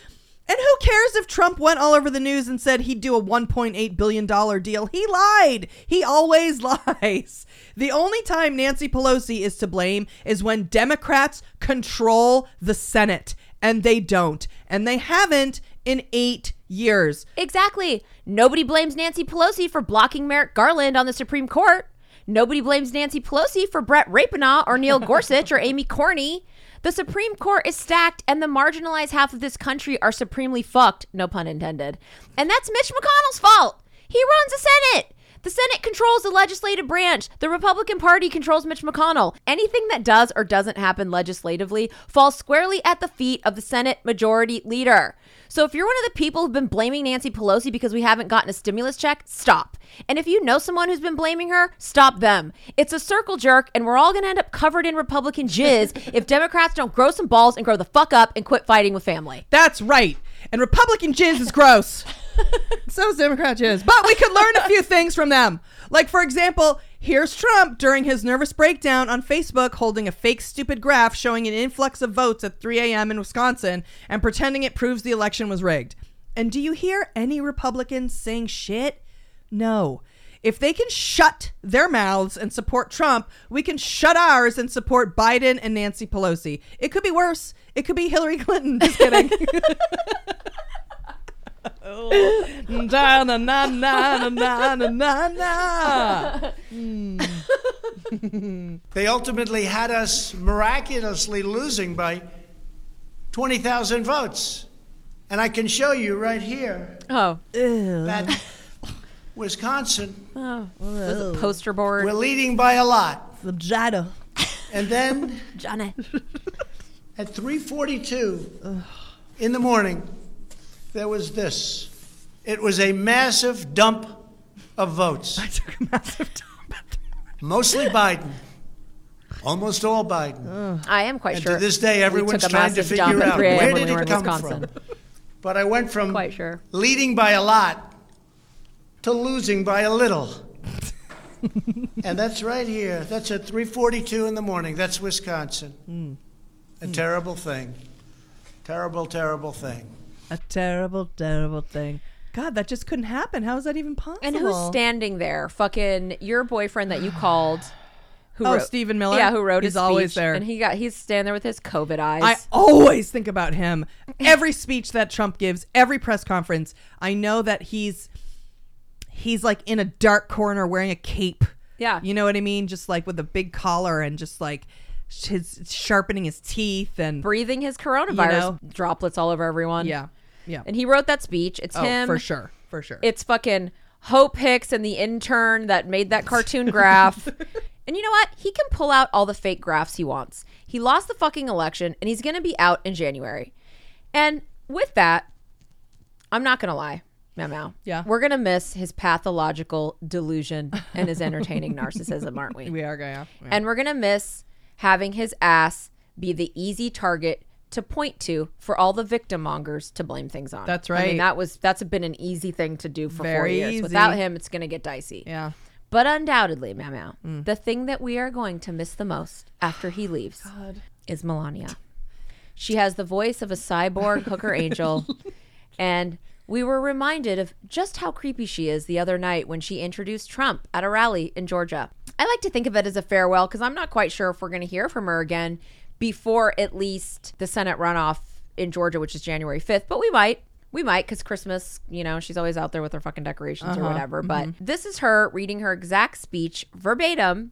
And who cares if Trump went all over the news and said he'd do a $1.8 billion deal? He lied. He always [LAUGHS] lies. The only time Nancy Pelosi is to blame is when Democrats control the Senate, and they don't. And they haven't in eight years. Exactly. Nobody blames Nancy Pelosi for blocking Merrick Garland on the Supreme Court. Nobody blames Nancy Pelosi for Brett Rapinoe or Neil [LAUGHS] Gorsuch or Amy Coney. The Supreme Court is stacked, and the marginalized half of this country are supremely fucked, no pun intended. And that's Mitch McConnell's fault. He runs the Senate. The Senate controls the legislative branch. The Republican Party controls Mitch McConnell. Anything that does or doesn't happen legislatively falls squarely at the feet of the Senate Majority Leader. So if you're one of the people who've been blaming Nancy Pelosi because we haven't gotten a stimulus check, stop. And if you know someone who's been blaming her, stop them. It's a circle jerk, and we're all going to end up covered in Republican jizz [LAUGHS] if Democrats don't grow some balls and grow the fuck up and quit fighting with family. That's right. And Republican jizz is gross. [LAUGHS] so is Democrat jizz. But we could learn a few things from them. Like, for example, here's Trump during his nervous breakdown on Facebook holding a fake stupid graph showing an influx of votes at 3 a.m. in Wisconsin and pretending it proves the election was rigged. And do you hear any Republicans saying shit? No. If they can shut their mouths and support Trump, we can shut ours and support Biden and Nancy Pelosi. It could be worse. It could be Hillary [LAUGHS] Clinton. Just kidding. [LAUGHS] Na, na, na, na, na, na, na, na. They ultimately had us miraculously losing by 20,000 votes. And I can show you right here Oh, that Wisconsin, oh. there's a poster board. we're leading by a lot. Vagina. And then [LAUGHS] Johnny. at 3:42 in the morning, there was this. It was a massive dump of votes. I took a massive dump. Mostly Biden. Almost all Biden. I am quite And sure. to this day, we everyone's trying to figure out where did we it come Wisconsin. from. But I went from Quite sure. leading by a lot to losing by a little. and that's right here. That's at 3:42 in the morning. That's Wisconsin. Hmm. A terrible thing. Terrible, terrible thing. A terrible, terrible thing. God, that just couldn't happen. How is that even possible? And who's standing there? Fucking your boyfriend that you called. Who Oh, wrote, Stephen Miller? Yeah, who wrote He's his always there. and he got he's standing there with his COVID eyes. I always think about him. Every speech that Trump gives, every press conference, I know that he's he's like in a dark corner wearing a cape. Yeah. You know what I mean? Just like with a big collar and just like his sharpening his teeth and breathing his coronavirus You know? droplets all over everyone. yeah. Yeah. And he wrote that speech. It's oh, him. for sure. For sure. It's fucking Hope Hicks and the intern that made that cartoon graph. [LAUGHS] And you know what? He can pull out all the fake graphs he wants. He lost the fucking election and he's going to be out in January. And with that, I'm not going to lie. Meow. Yeah. We're going to miss his pathological delusion and his entertaining [LAUGHS] narcissism, aren't we? we are going. Yeah. And we're going to miss having his ass be the easy target to point to for all the victim mongers to blame things on. That's right. I mean, that was that's been an easy thing to do for four years. easy. Without him, it's going to get dicey. yeah. But undoubtedly, Meow, Mm. the thing that we are going to miss the most after he leaves is Melania. She has the voice of a cyborg hooker angel, [LAUGHS] and we were reminded of just how creepy she is the other night when she introduced Trump at a rally in Georgia. I like to think of it as a farewell because I'm not quite sure if we're going to hear from her again before at least the Senate runoff in Georgia, which is January 5th, but we might. We might because Christmas, you know, she's always out there with her fucking decorations or uh-huh. whatever. Mm-hmm. But this is her reading her exact speech verbatim,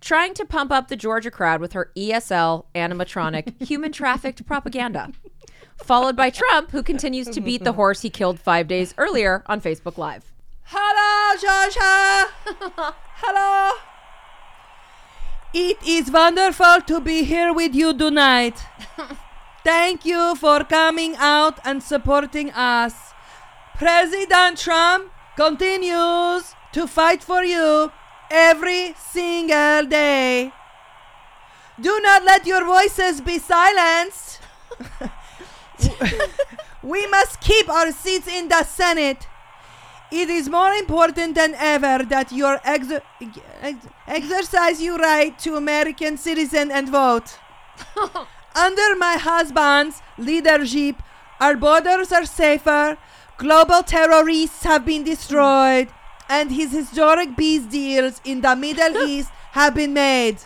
trying to pump up the Georgia crowd with her ESL animatronic [LAUGHS] human trafficked propaganda. Followed by Trump, who continues to beat the [LAUGHS] horse he killed five days earlier on Facebook Live. Hello, Georgia. [LAUGHS] Hello. It is wonderful to be here with you tonight. [LAUGHS] Thank you for coming out and supporting us. President Trump continues to fight for you every single day. Do not let your voices be silenced. [LAUGHS] [LAUGHS] we must keep our seats in the Senate. It is more important than ever that you exer- ex- exercise your right to American citizen and vote. [LAUGHS] Under my husband's leadership, our borders are safer, global terrorists have been destroyed, and his historic peace deals in the Middle [LAUGHS] East have been made.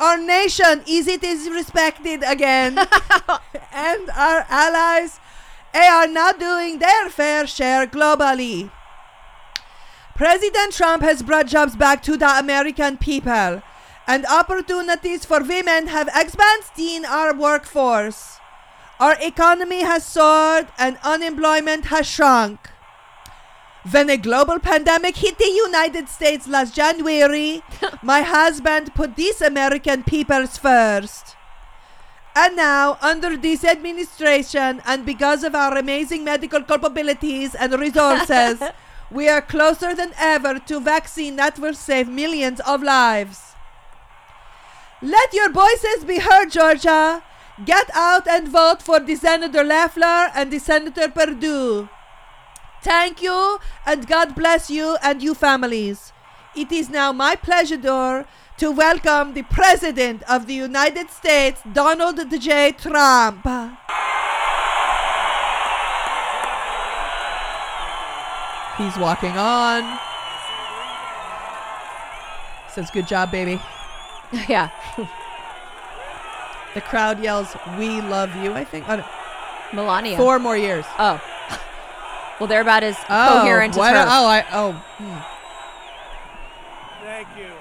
Our nation is it is respected again, [LAUGHS] and our allies they are not doing their fair share globally. President Trump has brought jobs back to the American people, and opportunities for women have expanded in our workforce. Our economy has soared and unemployment has shrunk. When a global pandemic hit the United States last January, [LAUGHS] my husband put these American peoples first. And now, under this administration, and because of our amazing medical capabilities and resources, [LAUGHS] we are closer than ever to vaccine that will save millions of lives. Let your voices be heard, Georgia. Get out and vote for the Senator Loeffler and the Senator Perdue. Thank you, and God bless you and you families. It is now my pleasure Dor, to welcome the President of the United States, Donald J. Trump. He's walking on. Says, Good job, baby. [LAUGHS] yeah. The crowd yells, We love you, I think. Melania. Four more years. Oh. [LAUGHS] Well, they're about as Oh, coherent as her. oh, I, oh. hmm. Thank you.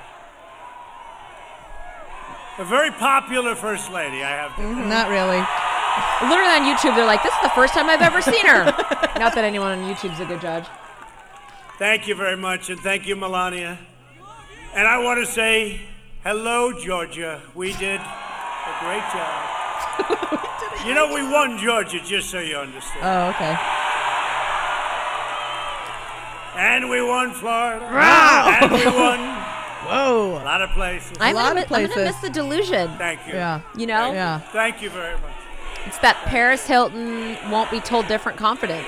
A very popular first lady, I have to mm-hmm. Not really. Literally on YouTube, they're like, "This is the first time I've ever seen her." [LAUGHS] Not that anyone on YouTube's a good judge. Thank you very much, and thank you, Melania. And I want to say hello, Georgia. We did a great job. [LAUGHS] you know, we won Georgia, just so you understand. Oh, okay. And we won Florida. Wow. And we won Whoa. a lot of places. I'm gonna, mi- I'm gonna miss the delusion. Thank you. Yeah. You know? Yeah. Thank you very much. It's that Paris Hilton won't be told different confidence.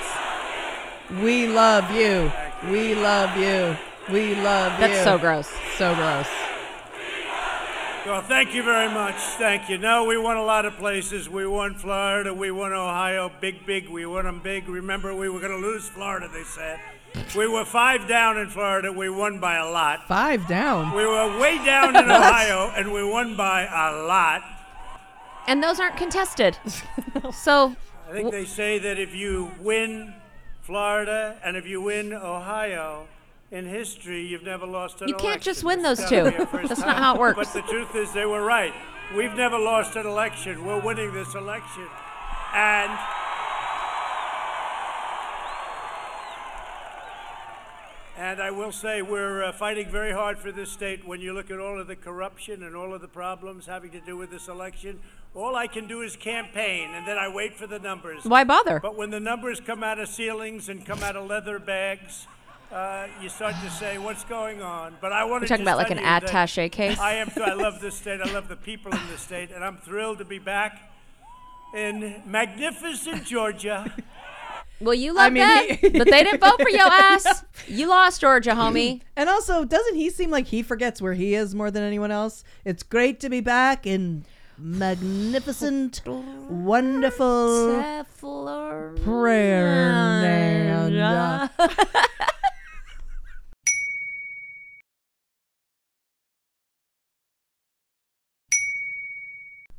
We love you. We love you. We love you. That's so gross. So gross. Well, thank you very much. Thank you. No, we won a lot of places. We won Florida. We won Ohio. Big, big. We won them big. Remember, we were going to lose Florida, they said. We were five down in Florida. We won by a lot. Five down. We were way down in [LAUGHS] Ohio, and we won by a lot. And those aren't contested. [LAUGHS] so I think they say that if you win Florida and if you win Ohio, in history, you've never lost an You election. can't just win those two. be a first That's time. not how it works. But the truth is, they were right. We've never lost an election. We're winning this election. And And I will say we're uh, fighting very hard for this state. When you look at all of the corruption and all of the problems having to do with this election, all I can do is campaign, and then I wait for the numbers. Why bother? But when the numbers come out of ceilings and come out of leather bags, uh, you start to say, "What's going on?" But I want to talking about like an attaché case? I am. I love [LAUGHS] this state. I love the people in this state, and I'm thrilled to be back in magnificent Georgia. Well, you love I mean, he- but they didn't vote for your [LAUGHS] ass. You lost, Georgia, homie. [CLEARS THROAT] And also, doesn't he seem like he forgets where he is more than anyone else? It's great to be back in magnificent, wonderful prayer land. [LAUGHS]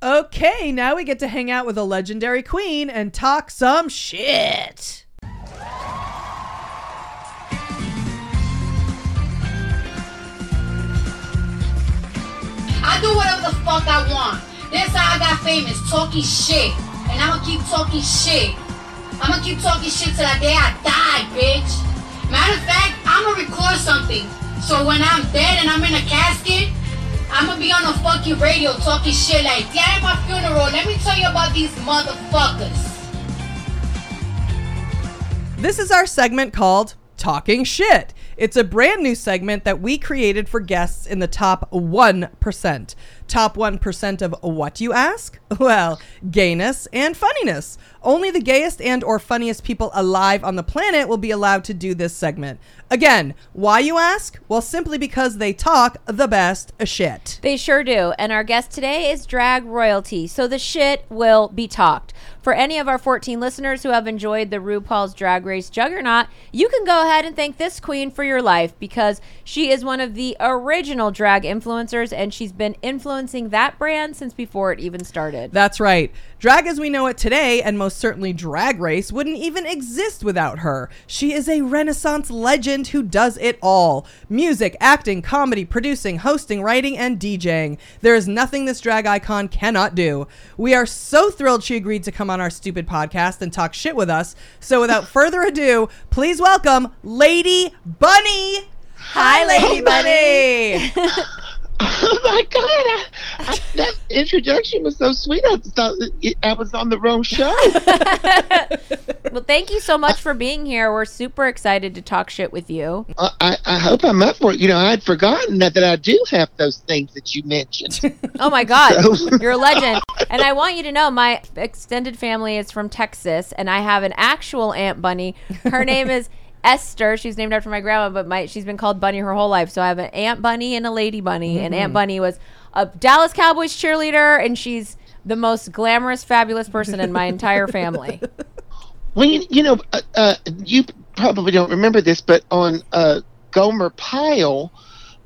Okay, now we get to hang out with a legendary queen and talk some shit. I do whatever the fuck I want. That's how I got famous, talking shit. And I'ma keep talking shit. I'ma keep talking shit till the day I die, bitch. Matter of fact, I'ma record something. So when I'm dead and I'm in a casket, I'ma be on the fucking radio talking shit like, yeah, at my funeral, let me tell you about these motherfuckers. This is our segment called Talking Shit. It's a brand new segment that we created for guests in the top 1%. Top 1% of what you ask? [LAUGHS] Well, gayness and funniness. Only the gayest and or funniest people alive on the planet will be allowed to do this segment. Again, why you ask? Well, simply because they talk the best shit. They sure do. And our guest today is drag royalty. So the shit will be talked. For any of our 14 listeners who have enjoyed the RuPaul's Drag Race juggernaut, you can go ahead and thank this queen for your life because she is one of the original drag influencers and she's been influencing that brand since before it even started. That's right. Drag as we know it today, and most certainly Drag Race, wouldn't even exist without her. She is a Renaissance legend who does it all music, acting, comedy, producing, hosting, writing, and DJing. There is nothing this drag icon cannot do. We are so thrilled she agreed to come on on our stupid podcast and talk shit with us. So without [LAUGHS] further ado, please welcome Lady Bunny. Hi, Lady Bunny. [LAUGHS] [LAUGHS] Oh my god! I, I, that introduction was so sweet. I thought I was on the wrong show. [LAUGHS] [LAUGHS] Well, thank you so much for being here. We're super excited to talk shit with you. I, I, I hope I'm up for it. You know, I'd forgotten that, that I do have those things that you mentioned. Oh my God, So- you're a legend. And I want you to know my extended family is from Texas, and I have an actual Aunt Bunny. Her name is Esther. She's named after my grandma, but my she's been called Bunny her whole life. So I have an Aunt Bunny and a Lady Bunny. And Aunt Mhm. Bunny was a Dallas Cowboys cheerleader, and she's the most glamorous, fabulous person in my entire family. [LAUGHS] Well, you, you know, uh, uh, you probably don't remember this, but on uh, Gomer Pyle,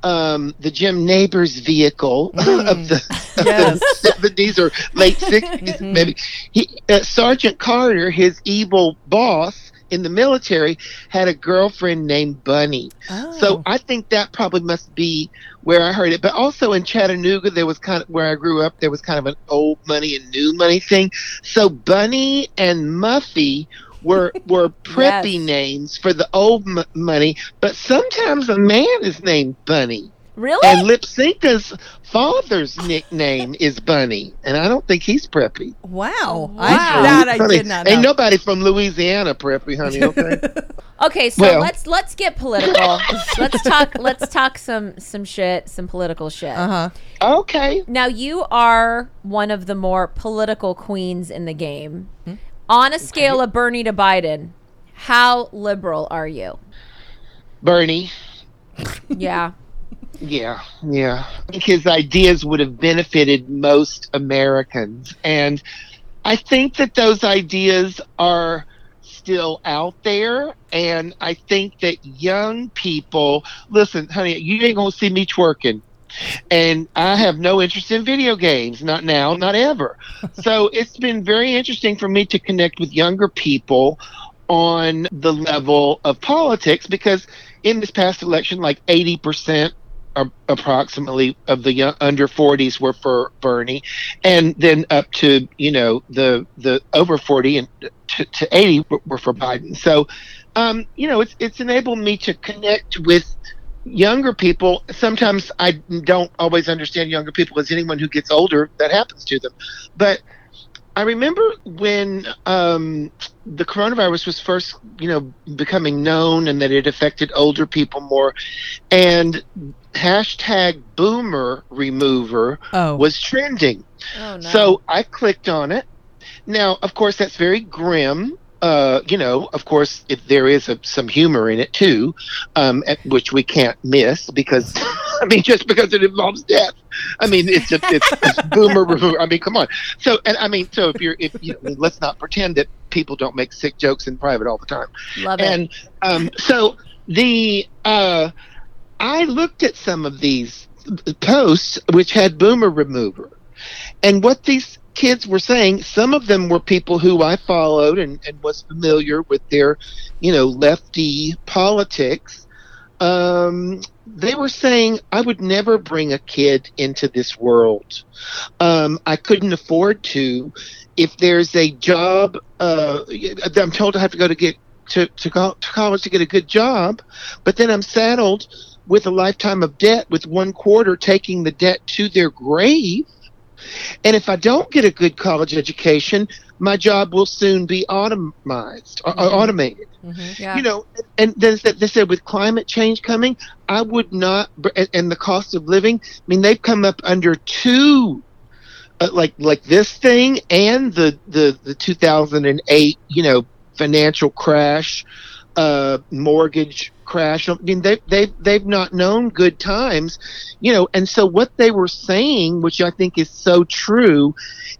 um, the Jim Nabors vehicle [LAUGHS] of the, of the 70s or late 60s, [LAUGHS] maybe, he, uh, Sergeant Carter, his evil boss in the military, had a girlfriend named Bunny. So oh. I think that probably must be where I heard it. But also in Chattanooga, there was kind of where I grew up. There was kind of an old money and new money thing. So Bunny and Muffy were [LAUGHS] were preppy names for the old m- money. But sometimes a man is named Bunny. Really? And Lypsinka's father's nickname is Bunny, and I don't think he's preppy. Wow. Wow. I, that I Honey, did not Know. Ain't nobody from Louisiana preppy, honey. Okay. [LAUGHS] Okay, so Well- let's let's get political. [LAUGHS] let's talk let's talk some some shit, some political shit. Uh-huh. Okay. Now you are one of the more political queens in the game. On a scale of Bernie to Biden, how liberal are you? Bernie. Yeah. Yeah, yeah. I think his ideas would have benefited most Americans. And I think that those ideas are still out there. And I think that young people, listen, honey, you ain't going to see me twerking. And I have no interest in video games, not now, not ever. [LAUGHS] so it's been very interesting for me to connect with younger people on the level of politics because in this past election, like 80% a- approximately of the young, under 40s were for Bernie, and then up to you know the the over 40 and to, to 80 were- were for Biden. So, um, you know, it's it's enabled me to connect with younger people. Sometimes I don't always understand younger people as anyone who gets older that happens to them, but I remember when um, the coronavirus was first, you know, becoming known and that it affected older people more, and hashtag Boomer Remover Oh. was trending. Oh no. So I clicked on it. Now, of course, that's very grim. Uh, you know, of course, if there is a, some humor in it too, um, at, which we can't miss because, [LAUGHS] I mean, just because it involves death. I mean, it's a it's, it's [LAUGHS] boomer. remover. I mean, come on. So, and I mean, so if you're, if you know, let's not pretend that people don't make sick jokes in private all the time. Love it. And um, so the uh, I looked at some of these posts which had boomer remover, and what these kids were saying. Some of them were people who I followed and, and was familiar with their, you know, lefty politics. Um, they were saying I would never bring a kid into this world. Um, I couldn't afford to. If there's a job, uh, I'm told I have to go to get to, to, co- to college to get a good job, but then I'm saddled with a lifetime of debt with one quarter taking the debt to their grave. And if I don't get a good college education, my job will soon be automized or, or automated. Yeah. You know, and then they said with climate change coming, I would not, and- and the cost of living. I mean, they've come up under two, uh, like like this thing and the the the 2008, you know, financial crash, uh, mortgage crash. I mean, they they they've not known good times, you know. And so what they were saying, which I think is so true,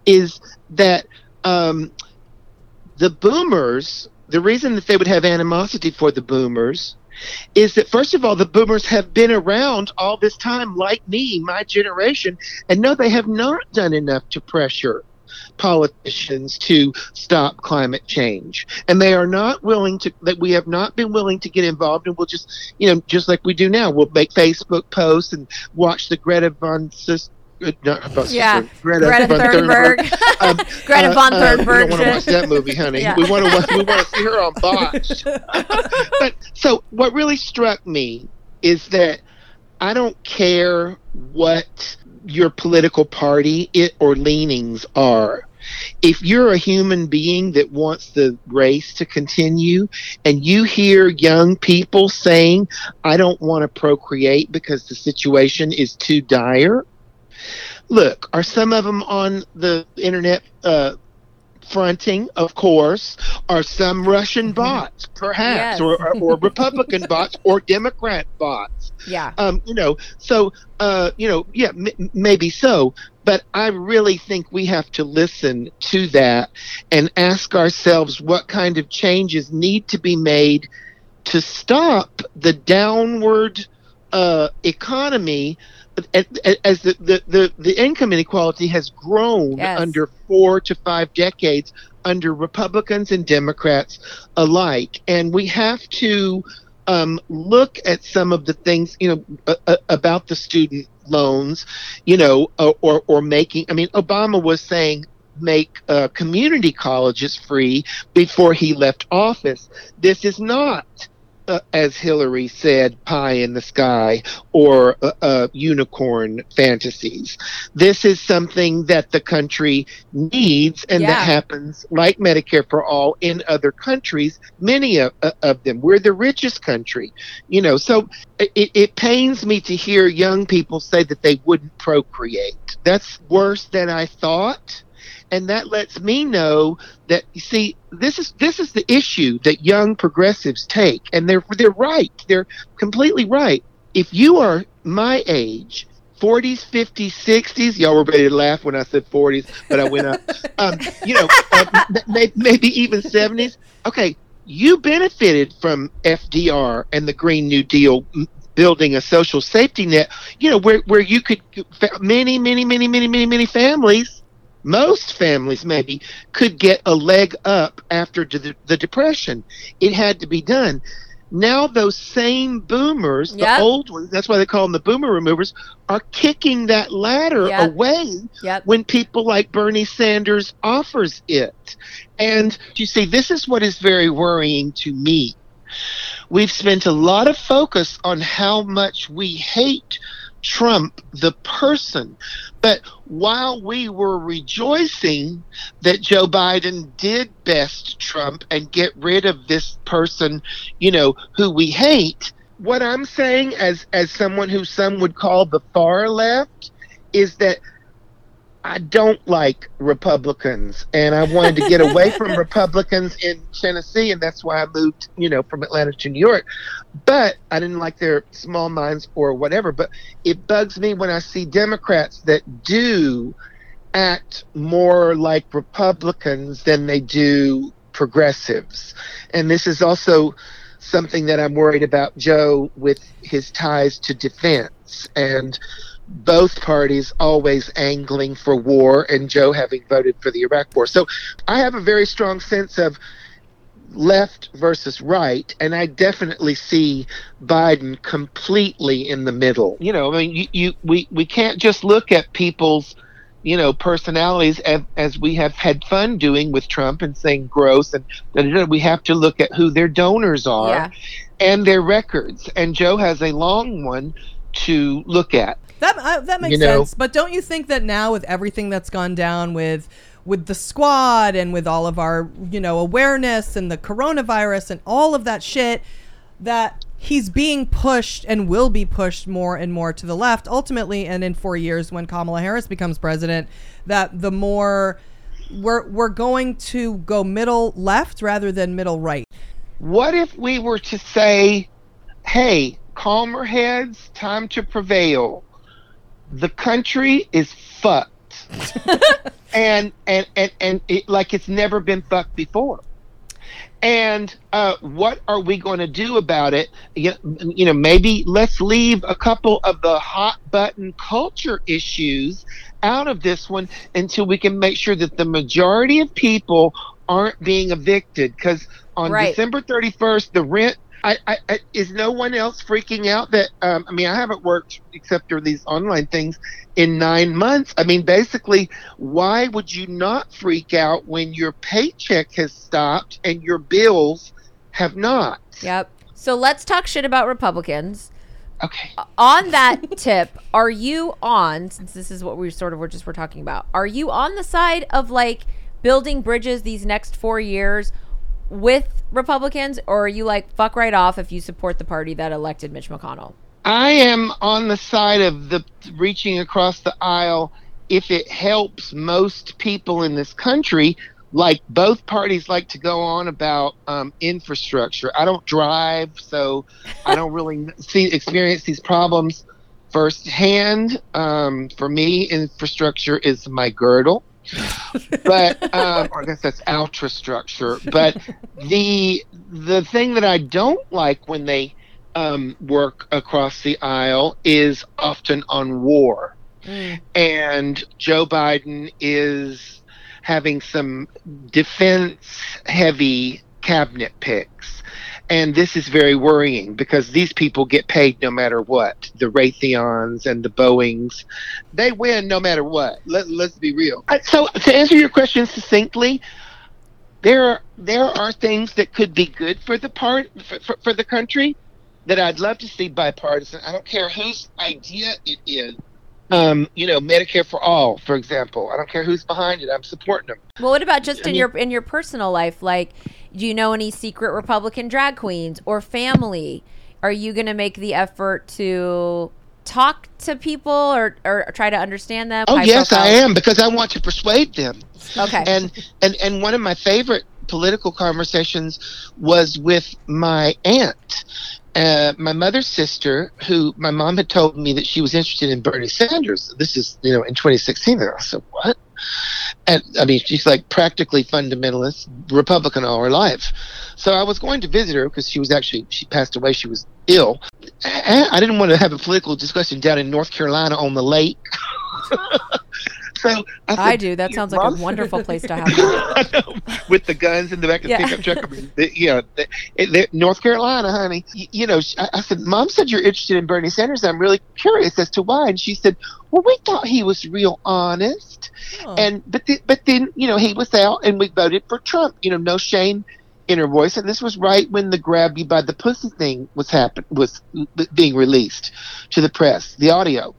is that um, the boomers, the reason that they would have animosity for the boomers is that first of all the boomers have been around all this time like me my generation and no they have not done enough to pressure politicians to stop climate change and they are not willing to that we have not been willing to get involved and we'll just you know just like we do now we'll make facebook posts and watch the greta von Sus- uh, not Yeah. Greta, Greta von Thunberg. Um, [LAUGHS] Greta von We don't Thunberg want to watch that movie, honey. Yeah. We want to we want to see her on [LAUGHS] botch. but so what really struck me is that I don't care what your political party it or leanings are. If you're a human being that wants the race to continue and you hear young people saying, I don't want to procreate because the situation is too dire, look, are some of them on the internet uh, fronting? Of course. Are some Russian bots, perhaps, Yes. or, or, or [LAUGHS] Republican bots, or Democrat bots? Yeah. Um, you know, so uh, you know, yeah, m- maybe so. But I really think we have to listen to that and ask ourselves what kind of changes need to be made to stop the downward uh, economy as the, the, the, the income inequality has grown Yes. under four to five decades under Republicans and Democrats alike. And we have to um, look at some of the things, you know, about the student loans, you know, uh, or, or making, I mean, Obama was saying make uh, community colleges free before he left office. This is not uh, as Hillary said, pie in the sky or uh, uh, unicorn fantasies. This is something that the country needs, and Yeah. that happens like Medicare for all in other countries, many of, uh, of them. We're the richest country, you know. So it, it pains me to hear young people say that they wouldn't procreate. That's worse than I thought and that lets me know that you see this is this is the issue that young progressives take and they're they're right. They're completely right. If you are my age 40s 50s 60s y'all were ready to laugh when i said 40s but i went up. [LAUGHS] Um, you know uh, maybe even 70s okay you benefited from fdr and the green new deal building a social safety net you know where, where you could many many many many many many families most families maybe could get a leg up after the, the depression it had to be done now those same boomers Yep. the old ones that's why they call them the boomer removers are kicking that ladder Yep. away Yep. when people like bernie sanders offers it and you see this is what is very worrying to me we've spent a lot of focus on how much we hate Trump, the person. But while we were rejoicing that Joe Biden did best Trump and get rid of this person, you know, who we hate, what I'm saying as as someone who some would call the far left is that I don't like Republicans, and I wanted to get away from [LAUGHS] Republicans in Tennessee, and that's why I moved, you know, from Atlanta to New York. But I didn't like their small minds or whatever. But it bugs me when I see Democrats that do act more like Republicans than they do progressives, and this is also something that I'm worried about Joe with his ties to defense and both parties always angling for war and Joe having voted for the Iraq war. So I have a very strong sense of left versus right and I definitely see Biden completely in the middle. You know, I mean you, you we we can't just look at people's you know personalities as, as we have had fun doing with Trump and saying gross and da, da, da. we have to look at who their donors are Yeah. and their records and Joe has a long one to look at. That uh, that makes You know? sense. But don't you think that now with everything that's gone down with with the squad and with all of our you know awareness and the coronavirus and all of that shit that he's being pushed and will be pushed more and more to the left ultimately and in 4 years when Kamala Harris becomes president that the more we're we're going to go middle left rather than middle right. What if we were to say, hey, calmer heads, time to prevail. The country is fucked. [LAUGHS] and and and, and it, like it's never been fucked before. And uh, what are we going to do about it? You, you know, maybe let's leave a couple of the hot button culture issues out of this one until we can make sure that the majority of people aren't being evicted. Because on Right. December 31st, the rent I, I, I is no one else freaking out that um, I mean I haven't worked except for these online things in nine months. I mean basically, why would you not freak out when your paycheck has stopped and your bills have not? Yep. So let's talk shit about Republicans. Okay. On that [LAUGHS] tip, are you on since this is what we sort of were just were talking about? Are you on the side of like building bridges these next 4 years with Republicans or are you like fuck right off if you support the party that elected Mitch McConnell? I am on the side of the reaching across the aisle if it helps most people in this country. Like both parties like to go on about um, infrastructure. I don't drive, so I don't really [LAUGHS] see experience these problems firsthand. Um, for me, infrastructure is my girdle but um, or I guess that's ultrastructure. But the the thing that I don't like when they um, work across the aisle is often on war, and Joe Biden is having some defense heavy cabinet picks. And this is very worrying because these people get paid no matter what. The Raytheons and the Boeings, they win no matter what. Let, let's be real. So, to answer your question succinctly, there are there are things that could be good for the part for, for, for the country that I'd love to see bipartisan. I don't care whose idea it is. Um, you know, Medicare for all, for example. I don't care who's behind it. I'm supporting them. Well, what about just I in mean- your in your personal life? Like, do you know any secret Republican drag queens or family? Are you going to make the effort to talk to people or or try to understand them? Oh High yes, I am because I want to persuade them. Okay. And and and one of my favorite political conversations was with my aunt, uh, my mother's sister, who my mom had told me that she was interested in Bernie Sanders. This is you know in 2016. And I said what? And I mean she's like practically fundamentalist Republican all her life. So I was going to visit her because she was actually she passed away. She was ill. I I didn't want to have a political discussion down in North Carolina on the lake. [LAUGHS] so I, I do. That sounds like a wonderful place to [LAUGHS] have. [LAUGHS] With the guns in the back of the Yeah. pickup truck. I mean, the, you know, the, the, North Carolina, honey. Y- You know, I, I said, Mom said you're interested in Bernie Sanders. I'm really curious as to why. And she said, Well, we thought he was real honest. Oh. And but th- but then you know he was out and we voted for Trump. You know, no shame in her voice. And this was right when the grab you by the pussy thing was happen was being released to the press, the audio.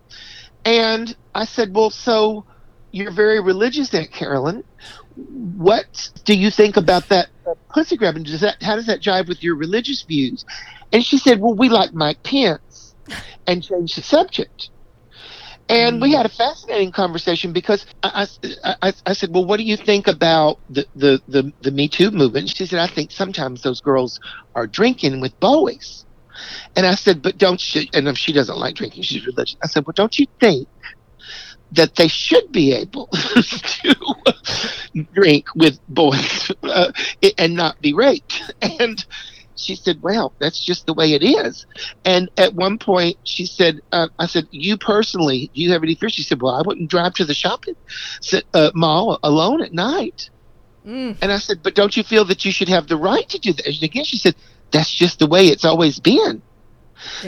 And I said, Well, so you're very religious, Aunt Carolyn. What do you think about that pussy grabbing? Does that how does that jive with your religious views? And she said, Well, we like Mike Pence, and changed the subject. And we had a fascinating conversation because I, I, I, I said, Well, what do you think about the, the, the, the Me Too movement? She said, I think sometimes those girls are drinking with boys. And I said, But don't you, and if she doesn't like drinking, she's religious. I said, Well, don't you think that they should be able [LAUGHS] to drink with boys uh, and not be raped? [LAUGHS] And she said, "Well, that's just the way it is." And at one point, she said, uh, "I said, you personally, do you have any fear?" She said, "Well, I wouldn't drive to the shopping uh, mall alone at night." And I said, "But don't you feel that you should have the right to do that?" And again, she said, "That's just the way it's always been."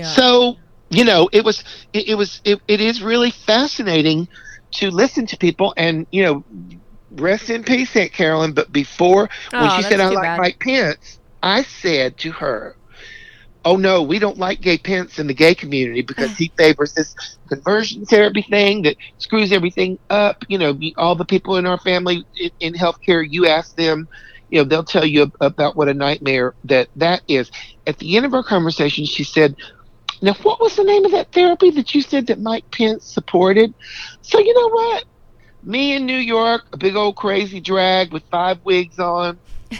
So you know, it was it, it was it, it is really fascinating to listen to people and you know, rest in peace, Aunt Carolyn. But before when Oh, she said I like bad. Mike Pence, I said to her, "Oh no, we don't like gay Pence in the gay community because he [SIGHS] favors this conversion therapy thing that screws everything up. You know, all the people in our family in, in healthcare, you ask them." You know, they'll tell you about what a nightmare that that is. At the end of our conversation, she said, now, what was the name of that therapy that you said that Mike Pence supported? So, you know what? Me in New York, a big old crazy drag with five wigs on, [LAUGHS]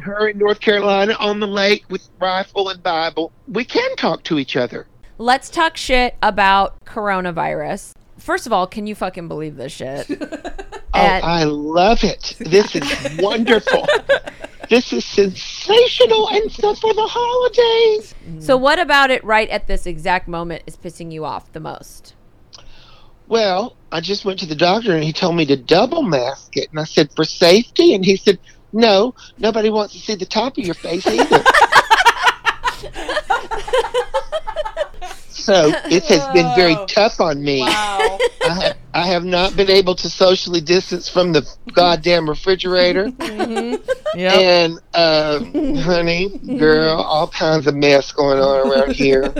her in North Carolina on the lake with rifle and Bible. We can talk to each other. Let's talk shit about coronavirus. First of all, can you fucking believe this shit? [LAUGHS] Oh, I love it. This is [LAUGHS] wonderful. This is sensational and stuff for the holidays. So, what about it right at this exact moment is pissing you off the most? Well, I just went to the doctor and he told me to double mask it. And I said, for safety? And he said, no, nobody wants to see the top of your face either. [LAUGHS] So it has been very tough on me. I, ha- I have not been able to socially distance from the goddamn refrigerator. [LAUGHS] Yep. And, uh, honey, girl, all kinds of mess going on around here.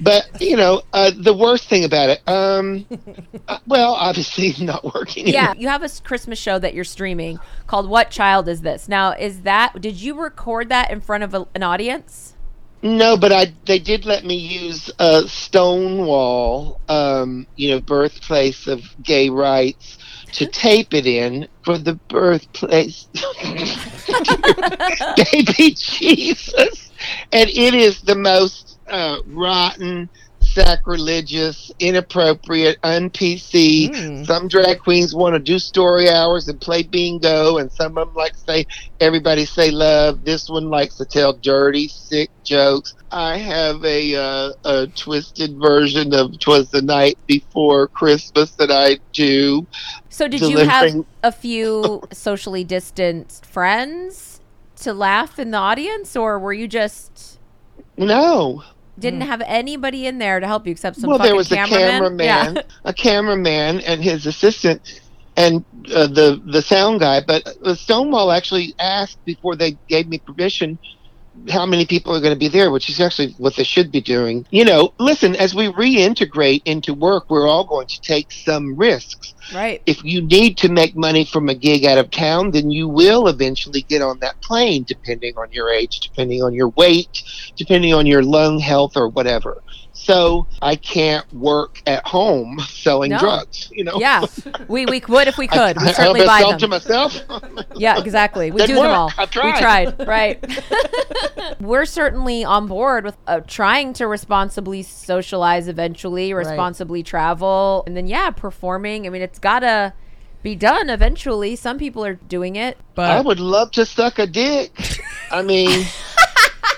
But, you know, uh, the worst thing about it, um, uh, well, obviously [LAUGHS] not working. Yeah, you have a Christmas show that you're streaming called "What Child Is This?" Now, is that did you record that in front of a, an audience? No, but I they did let me use uh, Stonewall, um, you know, birthplace of gay rights, to tape it in for the birthplace, [LAUGHS] [LAUGHS] baby Jesus, and it is the most uh, rotten, sacrilegious, inappropriate, un-PC. Some drag queens want to do story hours and play bingo, and some of them like to say everybody say love. This one likes to tell dirty, sick jokes. I have a uh, a twisted version of "Twas the Night Before Christmas" that I do. So, did you have a few [LAUGHS] socially distanced friends to laugh in the audience, or were you just No. Didn't have anybody in there to help you except some well, there was a cameraman? cameraman, Yeah. a cameraman, and his assistant, and uh, the the sound guy. But uh, Stonewall actually asked before they gave me permission how many people are going to be there, which is actually what they should be doing. You know, listen, as we reintegrate into work, we're all going to take some risks. Right. If you need to make money from a gig out of town, then you will eventually get on that plane, depending on your age, depending on your weight, depending on your lung health or whatever. So I can't work at home selling No. drugs. You know. Yeah, we we would if we [LAUGHS] could. We I, certainly I, buy sell them. to myself. [LAUGHS] Yeah, exactly. We Didn't do them all. I We tried. tried, [LAUGHS] right? We're certainly on board with uh, trying to responsibly socialize eventually, responsibly travel, and then yeah, performing. I mean, it's gotta be done eventually. Some people are doing it, but I would love to suck a dick. I mean,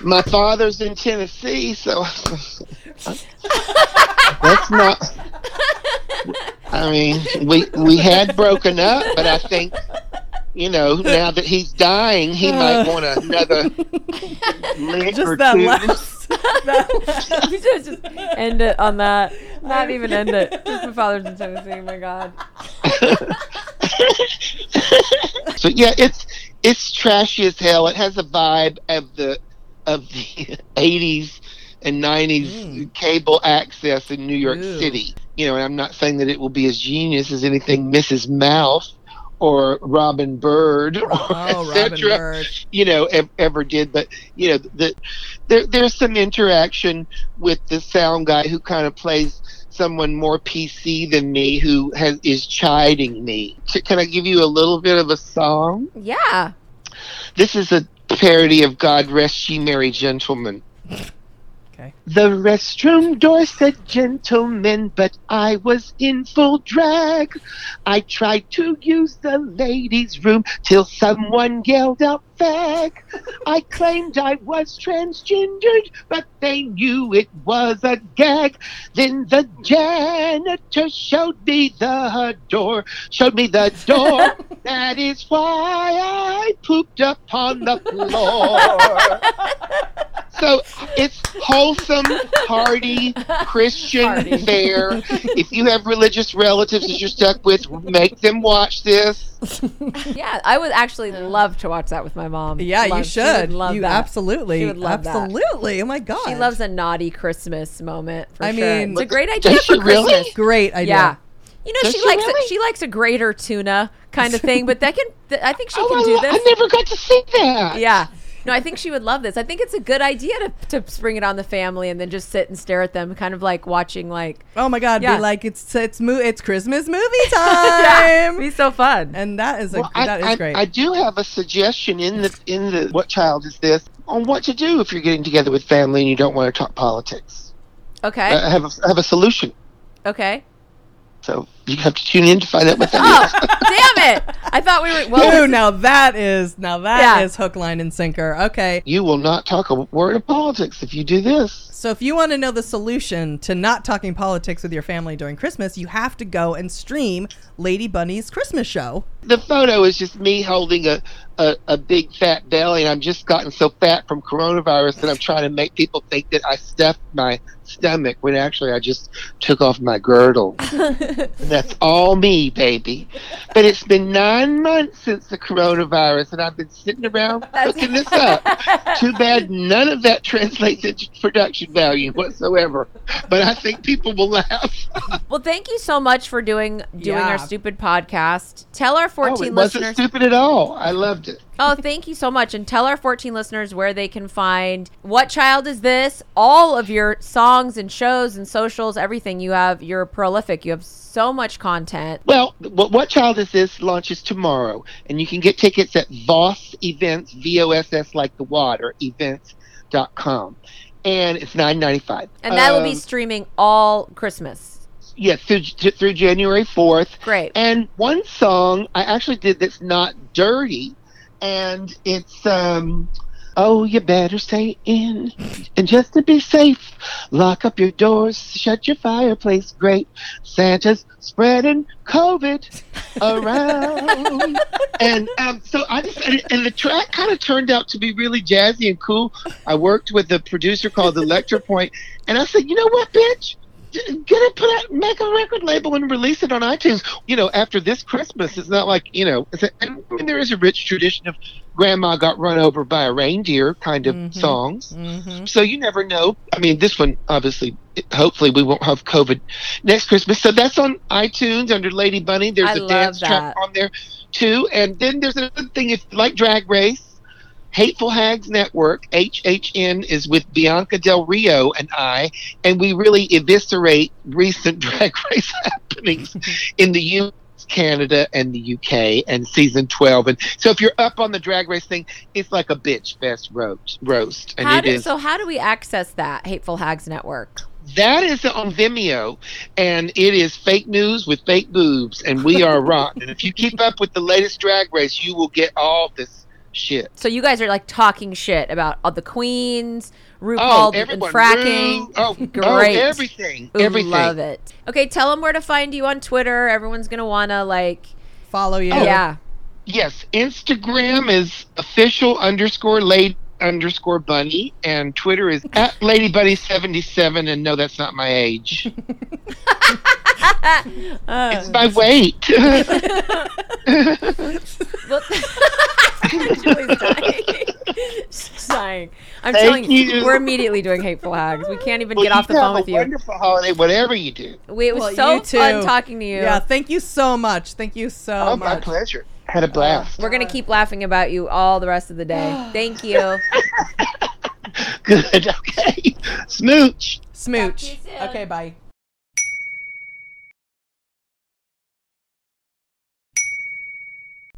my father's in Tennessee, so that's not. I mean, we we had broken up, but I think you know now that he's dying, he might want another lick Just or that two. last. [LAUGHS] just, just end it on that. Not even end it. Just my father's in Tennessee. Oh my God. [LAUGHS] so yeah, it's it's trashy as hell. It has a vibe of the of the eighties and nineties mm. cable access in New York Ew. City. You know, and I'm not saying that it will be as genius as anything Mrs. Mouth or Robin Byrd or Oh, [LAUGHS] et cetera, Byrd. you know, ev- ever did. But you know, the, there there's some interaction with the sound guy who kind of plays someone more PC than me who has is chiding me. C- Can I give you a little bit of a song? Yeah. This is a parody of God Rest Ye Merry Gentlemen. Okay. The restroom door said gentlemen, but I was in full drag. I tried to use the ladies' room till someone yelled out fag. I claimed I was transgendered, but they knew it was a gag. Then the janitor showed me the door, showed me the door. [LAUGHS] that is why I pooped upon the floor. [LAUGHS] So it's wholesome, party, Christian Party. fare. If you have religious relatives that you're stuck with, make them watch this. Yeah, I would actually love to watch that with my mom. Yeah, you Love- she would should. love you that. absolutely, She would love that. absolutely. Oh my god, She loves a naughty Christmas moment. For I sure. mean- it's a great idea Does for she really? Great idea. Yeah, you know Does she she likes really? a, she likes a greater tuna kind of thing, but that can th- I think she [LAUGHS] Oh, can I, do lo- this. I never got to see that. Yeah. No, I think she would love this. I think it's a good idea to, to spring it on the family and then just sit and stare at them, kind of like watching like Oh my god, Yeah. be like it's it's mo- it's Christmas movie [LAUGHS] yeah, time. be so fun. and that is a Well, I, that is I, great. I do have a suggestion in the in the what child is this on what to do if you're getting together with family and you don't want to talk politics. Okay. I have a, I have a solution. okay. So You have to tune in to find out what that Oh, [LAUGHS] damn it! I thought we were. Well, Ooh, now that is now that is Yeah. hook, line, and sinker. Okay. You will not talk a word of politics if you do this. So if you want to know the solution to not talking politics with your family during Christmas, you have to go and stream Lady Bunny's Christmas show. The photo is just me holding a, a, a big fat belly, and I've just gotten so fat from coronavirus that I'm trying to make people think that I stuffed my stomach when actually I just took off my girdle. [LAUGHS] And that's all me, baby. But it's been nine months since the coronavirus, and I've been sitting around looking this up. Too bad none of that translates into production value whatsoever. But I think people will laugh. well, thank you so much for doing doing Yeah. our stupid podcast. Tell our Oh, 14 it wasn't listeners. stupid at all. I loved it. Oh, thank you so much. And tell our 14 listeners where they can find What Child Is This? All of your songs and shows and socials, everything. You have, you're prolific. You have so much content. Well, what, what child is this launches tomorrow, and you can get tickets at Voss Events, V O S S like the water events.com, and it's nine ninety five. And that will Um, be streaming all Christmas. yeah through, through January fourth. Great. And one song I actually did that's not dirty, and it's um. Oh, you better stay in. And just to be safe, lock up your doors, shut your fireplace grate. Santa's spreading COVID around. [LAUGHS] and um, so I just, and, and the track kind of turned out to be really jazzy and cool. I worked with a producer called Electro Point, and I said, you know what, bitch? Get it, put out, make a record label and release it on iTunes. You know, after this Christmas, it's not like you know. It's a, and, I mean, there is a rich tradition of grandma got run over by a reindeer kind of mm-hmm. songs. Mm-hmm. So you never know. I mean, this one obviously, hopefully, we won't have COVID next Christmas. So that's on iTunes under Lady Bunny. There's I a dance track on there too. And then there's another thing. If you like Drag Race. Hateful Hags Network, HHN, is with Bianca Del Rio and I, and we really eviscerate recent [LAUGHS] drag race happenings [LAUGHS] in the U.S., Canada, and the UK, and season 12. And so if you're up on the drag race thing, it's like a bitch fest roast. roast and How do, is. so how do we access that Hateful Hags Network? That is on Vimeo, and it is fake news with fake boobs, and we are rotten. and if you keep up with the latest drag race, you will get all this shit. So you guys are like talking shit about all the queens, Oh, RuPaul, and everyone, fracking. Ru- oh, oh, Great. oh, everything, Ooh, everything. Love it. Okay, tell them where to find you on Twitter. Everyone's gonna wanna like follow you. Oh. Yeah. Yes, Instagram is official underscore lady underscore bunny, and Twitter is at [LAUGHS] Lady Bunny seventy seven. And no, that's not my age. [LAUGHS] it's um, my weight. Julie's dying. She's. I'm Thank telling you, you. we're immediately doing hateful hags. We can't even Well, get off the you phone have with a you. Wonderful holiday, whatever you do. We, it was Well, so fun talking to you. Yeah, thank you so much. Thank you so oh, much. Oh, much. my pleasure. Had a blast. We're gonna keep laughing about you all the rest of the day. [GASPS] Thank you. [LAUGHS] Good. Okay. Smooch. Smooch. Okay, bye.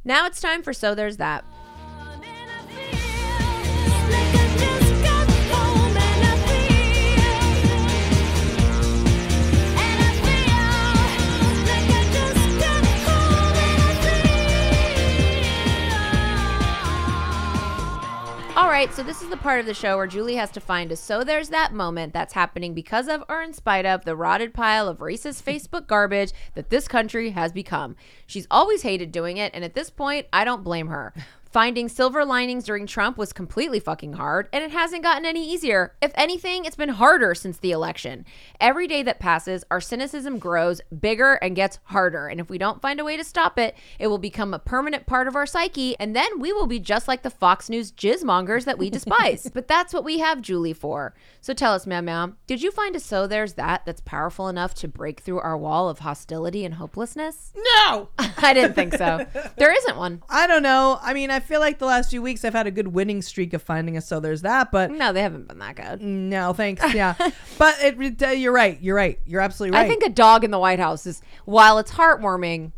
Now it's time for So There's That. All right, so this is the part of the show where Julie has to find a so there's that moment that's happening because of or in spite of the rotted pile of racist Facebook garbage that this country has become. She's always hated doing it, and at this point, I don't blame her. Finding silver linings during Trump was completely fucking hard, and it hasn't gotten any easier. If anything, it's been harder since the election. Every day that passes, our cynicism grows bigger and gets harder, and if we don't find a way to stop it, it will become a permanent part of our psyche, and then we will be just like the Fox News jizzmongers that we [LAUGHS] despise. but that's what we have Julie for. So tell us, ma'am, ma'am, did you find a so there's that that's powerful enough to break through our wall of hostility and hopelessness? No. [LAUGHS] I didn't think so. There isn't one. I don't know. I mean, I feel like the last few weeks I've had a good winning streak of finding a so there's that, but No, they haven't been that good. no, thanks. [LAUGHS] Yeah, but it, uh, you're right. You're right. You're absolutely right. I think a dog in the White House is, while it's heartwarming,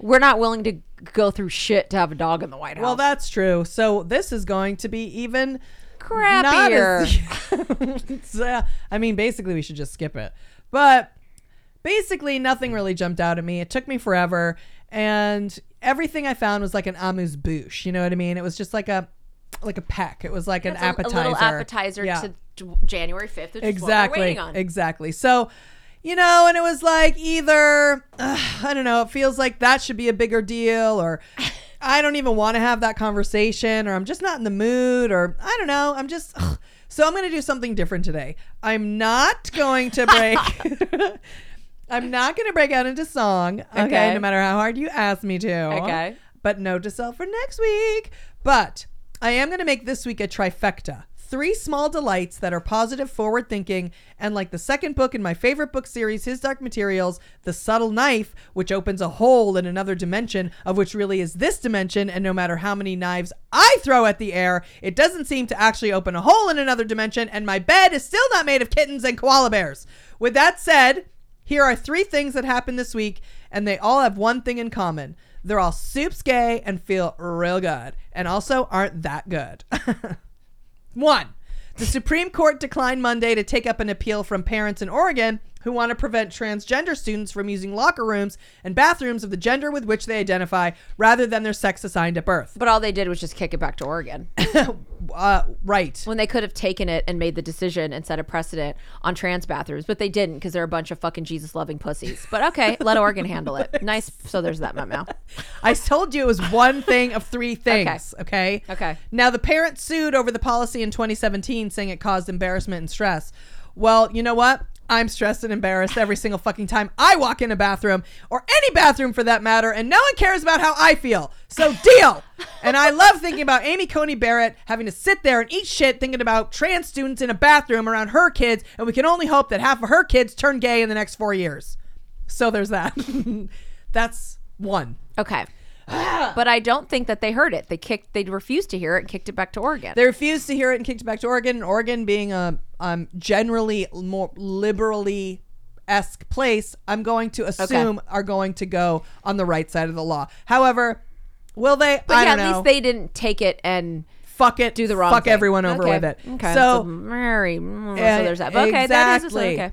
we're not willing to go through shit to have a dog in the White House. Well, that's true. So this is going to be even crappier. [LAUGHS] as- uh, I mean, basically, we should just skip it. But basically nothing really jumped out at me. It took me forever, and everything I found was like an amuse bouche. You know what I mean? It was just like a like a peck. It was like an It's a- appetizer. A, little appetizer Yeah. to January 5th, which is what we're exactly exactly so you know and it was like either uh, i don't know it feels like that should be a bigger deal or [LAUGHS] i don't even want to have that conversation or i'm just not in the mood or i don't know i'm just ugh. so i'm going to do something different today i'm not going to break [LAUGHS] [LAUGHS] i'm not going to break out into song okay, Okay. no matter how hard you ask me to Okay. but note to self for next week. But I am going to make this week a trifecta. Three small delights that are positive, forward thinking, and like the second book in my favorite book series, His Dark Materials, The Subtle Knife, which opens a hole in another dimension, of which really is this dimension. And no matter how many knives I throw at the air, it doesn't seem to actually open a hole in another dimension. And my bed is still not made of kittens and koala bears. With that said, here are three things that happened this week, and they all have one thing in common. They're all soups gay and feel real good, and also aren't that good. [LAUGHS] One, the Supreme Court declined Monday to take up an appeal from parents in Oregon who want to prevent transgender students from using locker rooms and bathrooms of the gender with which they identify rather than their sex assigned at birth. But all they did was just kick it back to Oregon. [LAUGHS] uh, right. When they could have taken it and made the decision and set a precedent on trans bathrooms, but they didn't because they're a bunch of fucking Jesus loving pussies. But okay, [LAUGHS] let Oregon handle it. Nice. So there's that memo. I told you it was one thing of three [LAUGHS] things. Okay. Okay. Now the parents sued over the policy in 2017, saying it caused embarrassment and stress. Well, you know what? I'm stressed and embarrassed every single fucking time I walk in a bathroom or any bathroom for that matter, and no one cares about how I feel. So deal. and I love thinking about Amy Coney Barrett having to sit there and eat shit thinking about trans students in a bathroom around her kids, and we can only hope that half of her kids turn gay in the next four years. So there's that. [LAUGHS] That's one. Okay. Ah. but I don't think that they heard it. They kicked. They refused to hear it and kicked it back to Oregon. They refused to hear it and kicked it back to Oregon. Oregon being a um, generally more liberally esque place, I'm going to assume are going to go on the right side of the law. However, will they? But I yeah, at know. least they didn't take it and fuck it, do the wrong. fuck thing. everyone over Okay. with it. Okay. So- So, Mary. mm, so there's that. But okay, that is exactly. okay.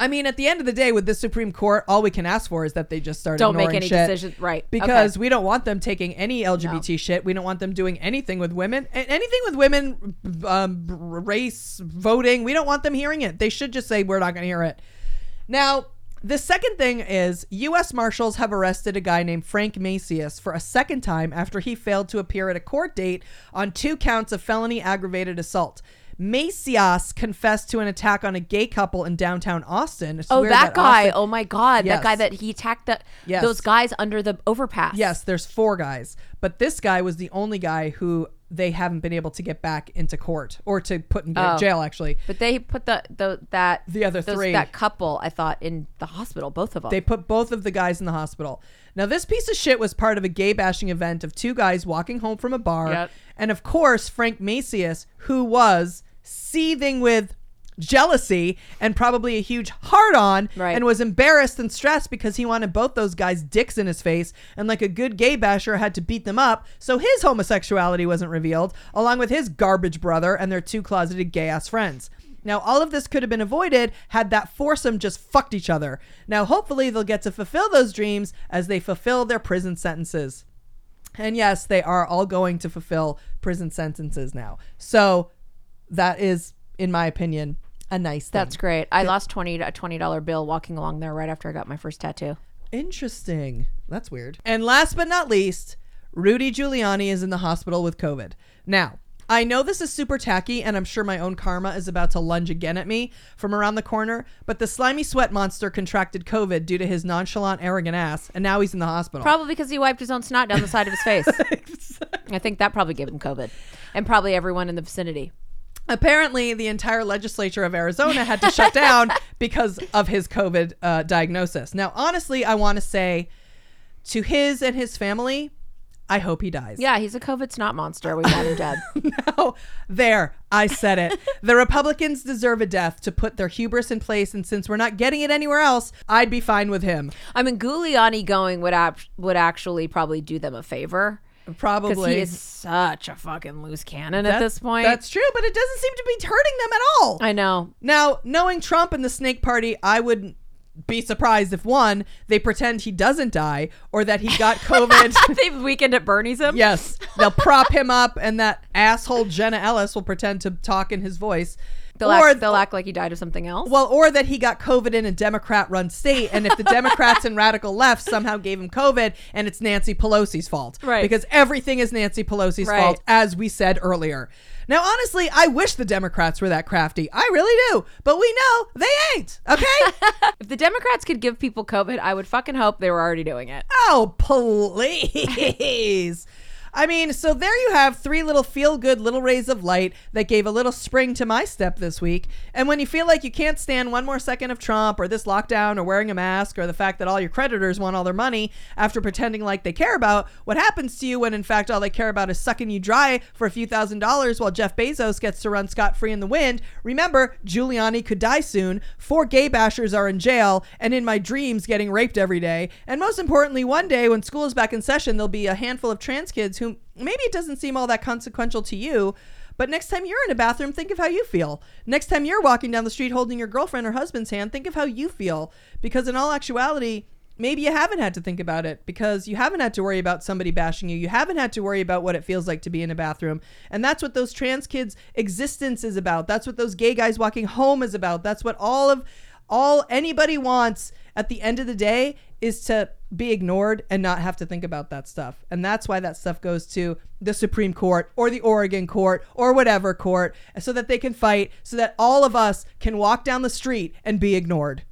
I mean, at the end of the day, with the Supreme Court, all we can ask for is that they just start Don't make any shit. decisions- right. Because Okay. we don't want them taking any LGBT shit. We don't want them doing anything with women, anything with women, um, race, voting. We don't want them hearing it. They should just say we're not going to hear it. Now, the second thing is U.S. Marshals have arrested a guy named Frank Macias for a second time after he failed to appear at a court date on two counts of felony aggravated assault. Macias confessed to an attack on a gay couple in downtown Austin. Oh, swear that guy. Austin- oh my God. Yes. That guy that he attacked the, Yes. those guys under the overpass. Yes, there's four guys, but this guy was the only guy who they haven't been able to get back into court or to put in Oh. jail. Actually, But they put the, the that The other those- three. that couple I thought in the hospital, both of them. They put both of the guys in the hospital. Now, this piece of shit was part of a gay bashing event of two guys walking home from a bar. Yep. And of course, Frank Macias, who was seething with jealousy and probably a huge heart on Right. and was embarrassed and stressed because he wanted both those guys dicks in his face and like a good gay basher had to beat them up so his homosexuality wasn't revealed along with his garbage brother and their two closeted gay ass friends now, all of this could have been avoided had that foursome just fucked each other. Now, hopefully, they'll get to fulfill those dreams as they fulfill their prison sentences. And yes, they are all going to fulfill prison sentences now. So, that is, in my opinion, a nice thing. That's great. I lost twenty a twenty dollar bill walking along there right after I got my first tattoo. Interesting. That's weird. And last but not least, Rudy Giuliani is in the hospital with COVID. Now, I know this is super tacky, and I'm sure my own karma is about to lunge again at me from around the corner, but the slimy sweat monster contracted COVID due to his nonchalant, arrogant ass, and now he's in the hospital. Probably because he wiped his own snot down the side of his face. [LAUGHS] I think that probably gave him COVID, and probably everyone in the vicinity. Apparently, the entire legislature of Arizona had to shut down [LAUGHS] because of his COVID uh, diagnosis. Now, honestly, I want to say to his and his family, I hope he dies. Yeah, he's a COVID snot monster. We want him dead. [LAUGHS] no, there, I said it. the Republicans deserve a death to put their hubris in place, and since we're not getting it anywhere else, I'd be fine with him. I mean, Giuliani going would ap- would actually probably do them a favor. Probably. Because he is such a fucking loose cannon That- at this point. That's true, but it doesn't seem to be hurting them at all. I know. Now, knowing Trump and the Snake Party, I would be surprised if one, they pretend he doesn't die or that he got [LAUGHS] COVID. [LAUGHS] They've Weekend at Bernie's him. yes, they'll prop him up, and that asshole Jenna Ellis will pretend to talk in his voice. They'll, or act, they'll act like he died of something else. well, or that he got COVID in a Democrat-run state, and if the Democrats and radical left somehow gave him COVID, and it's Nancy Pelosi's fault, Right. Because everything is Nancy Pelosi's Right. fault, as we said earlier. Now, honestly, I wish the Democrats were that crafty. I really do, but we know they ain't. Okay? [LAUGHS] if the Democrats could give people COVID, I would fucking hope they were already doing it. Oh, please. I mean, so there you have three little feel good little rays of light that gave a little spring to my step this week. And when you feel like you can't stand one more second of Trump or this lockdown or wearing a mask or the fact that all your creditors want all their money after pretending like they care about what happens to you when in fact all they care about is sucking you dry for a few thousand dollars while Jeff Bezos gets to run scot free in the wind, remember Giuliani could die soon, four gay bashers are in jail, and in my dreams getting raped every day. And most importantly, one day when school is back in session, there'll be a handful of trans kids who maybe it doesn't seem all that consequential to you. But next time you're in a bathroom, think of how you feel. Next time you're walking down the street holding your girlfriend or husband's hand, think of how you feel. Because in all actuality, maybe you haven't had to think about it because you haven't had to worry about somebody bashing you. You haven't had to worry about what it feels like to be in a bathroom. And that's what those trans kids' existence is about. That's what those gay guys walking home is about. That's what all of all anybody wants at the end of the day is to be ignored and not have to think about that stuff. And that's why that stuff goes to the Supreme Court or the Oregon court or whatever court so that they can fight so that all of us can walk down the street and be ignored.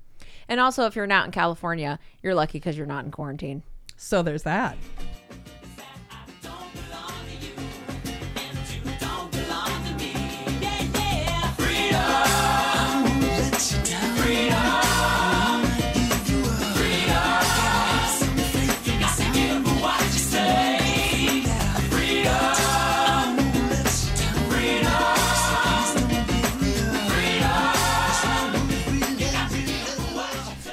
And also, if you're not in California, you're lucky because you're not in quarantine. So there's that.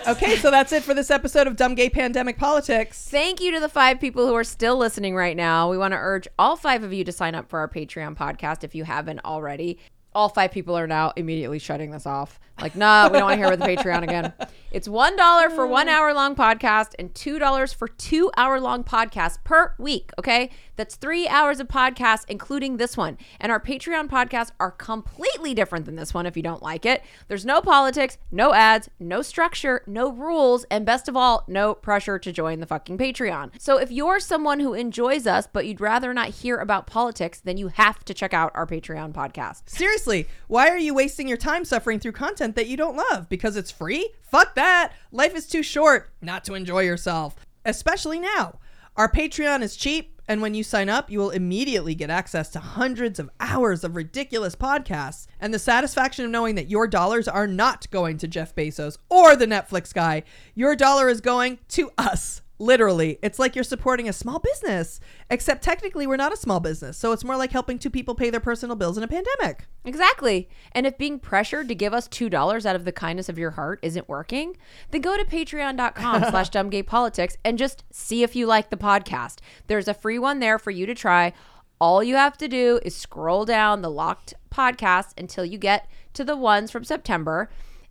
Okay, so that's it for this episode of Dumb Gay Pandemic Politics. Thank you to the five people who are still listening right now. We want to urge all five of you to sign up for our Patreon podcast if you haven't already. All five people are now immediately shutting this off. Like, nah, we don't want to hear about the Patreon again. [LAUGHS] It's $1 for one hour long podcast and $2 for two hour long podcasts per week. Okay. That's three hours of podcasts, including this one. And our Patreon podcasts are completely different than this one if you don't like it. There's no politics, no ads, no structure, no rules, and best of all, no pressure to join the fucking Patreon. So if you're someone who enjoys us, but you'd rather not hear about politics, then you have to check out our Patreon podcast. Seriously, why are you wasting your time suffering through content that you don't love? Because it's free? Fuck that. Life is too short not to enjoy yourself, especially now. Our Patreon is cheap, and when you sign up, you will immediately get access to hundreds of hours of ridiculous podcasts and the satisfaction of knowing that your dollars are not going to Jeff Bezos or the Netflix guy. Your dollar is going to us. Literally, it's like you're supporting a small business, except technically we're not a small business. So it's more like helping two people pay their personal bills in a pandemic. Exactly. And if being pressured to give us $2 out of the kindness of your heart isn't working, then go to patreon.com [LAUGHS] slash dumbgaypolitics and just see if you like the podcast. There's a free one there for you to try. All you have to do is scroll down the locked podcast until you get to the ones from September.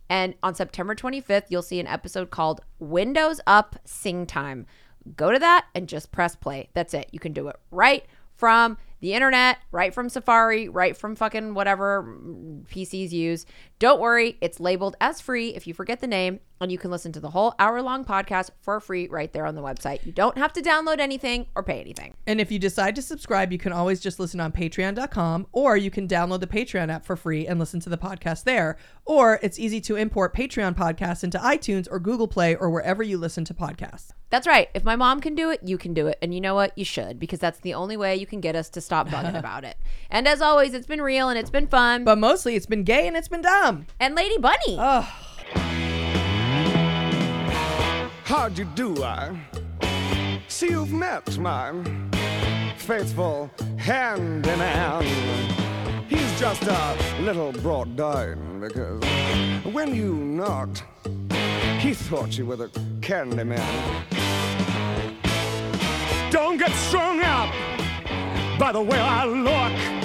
And on September 25th, you'll see an episode called Windows Up Sing Time. Go to that and just press play. That's it. You can do it right from the internet, right from Safari, right from fucking whatever mm, PCs use. Don't worry, it's labeled as free if you forget the name, and you can listen to the whole hour long podcast for free right there on the website. You don't have to download anything or pay anything. And if you decide to subscribe, you can always just listen on patreon.com or you can download the Patreon app for free and listen to the podcast there. Or it's easy to import Patreon podcasts into iTunes or Google Play or wherever you listen to podcasts. That's right. If my mom can do it, you can do it. And you know what? You should, because that's the only way you can get us to stop bugging [LAUGHS] about it. And as always, it's been real and it's been fun. But mostly it's been gay and it's been dumb. And Lady Bunny. Oh. How'd you do, I? See, you've met my faithful hand in hand. He's just a little brought down because when you knocked, he thought you were the candy man. Don't get strung up by the way I look.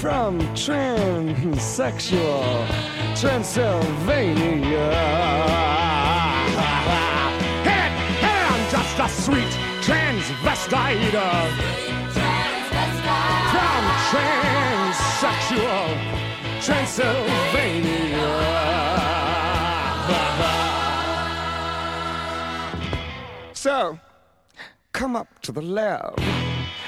from transsexual Transylvania. I'm just a sweet transvestite from transsexual Transylvania. So, come up to the lab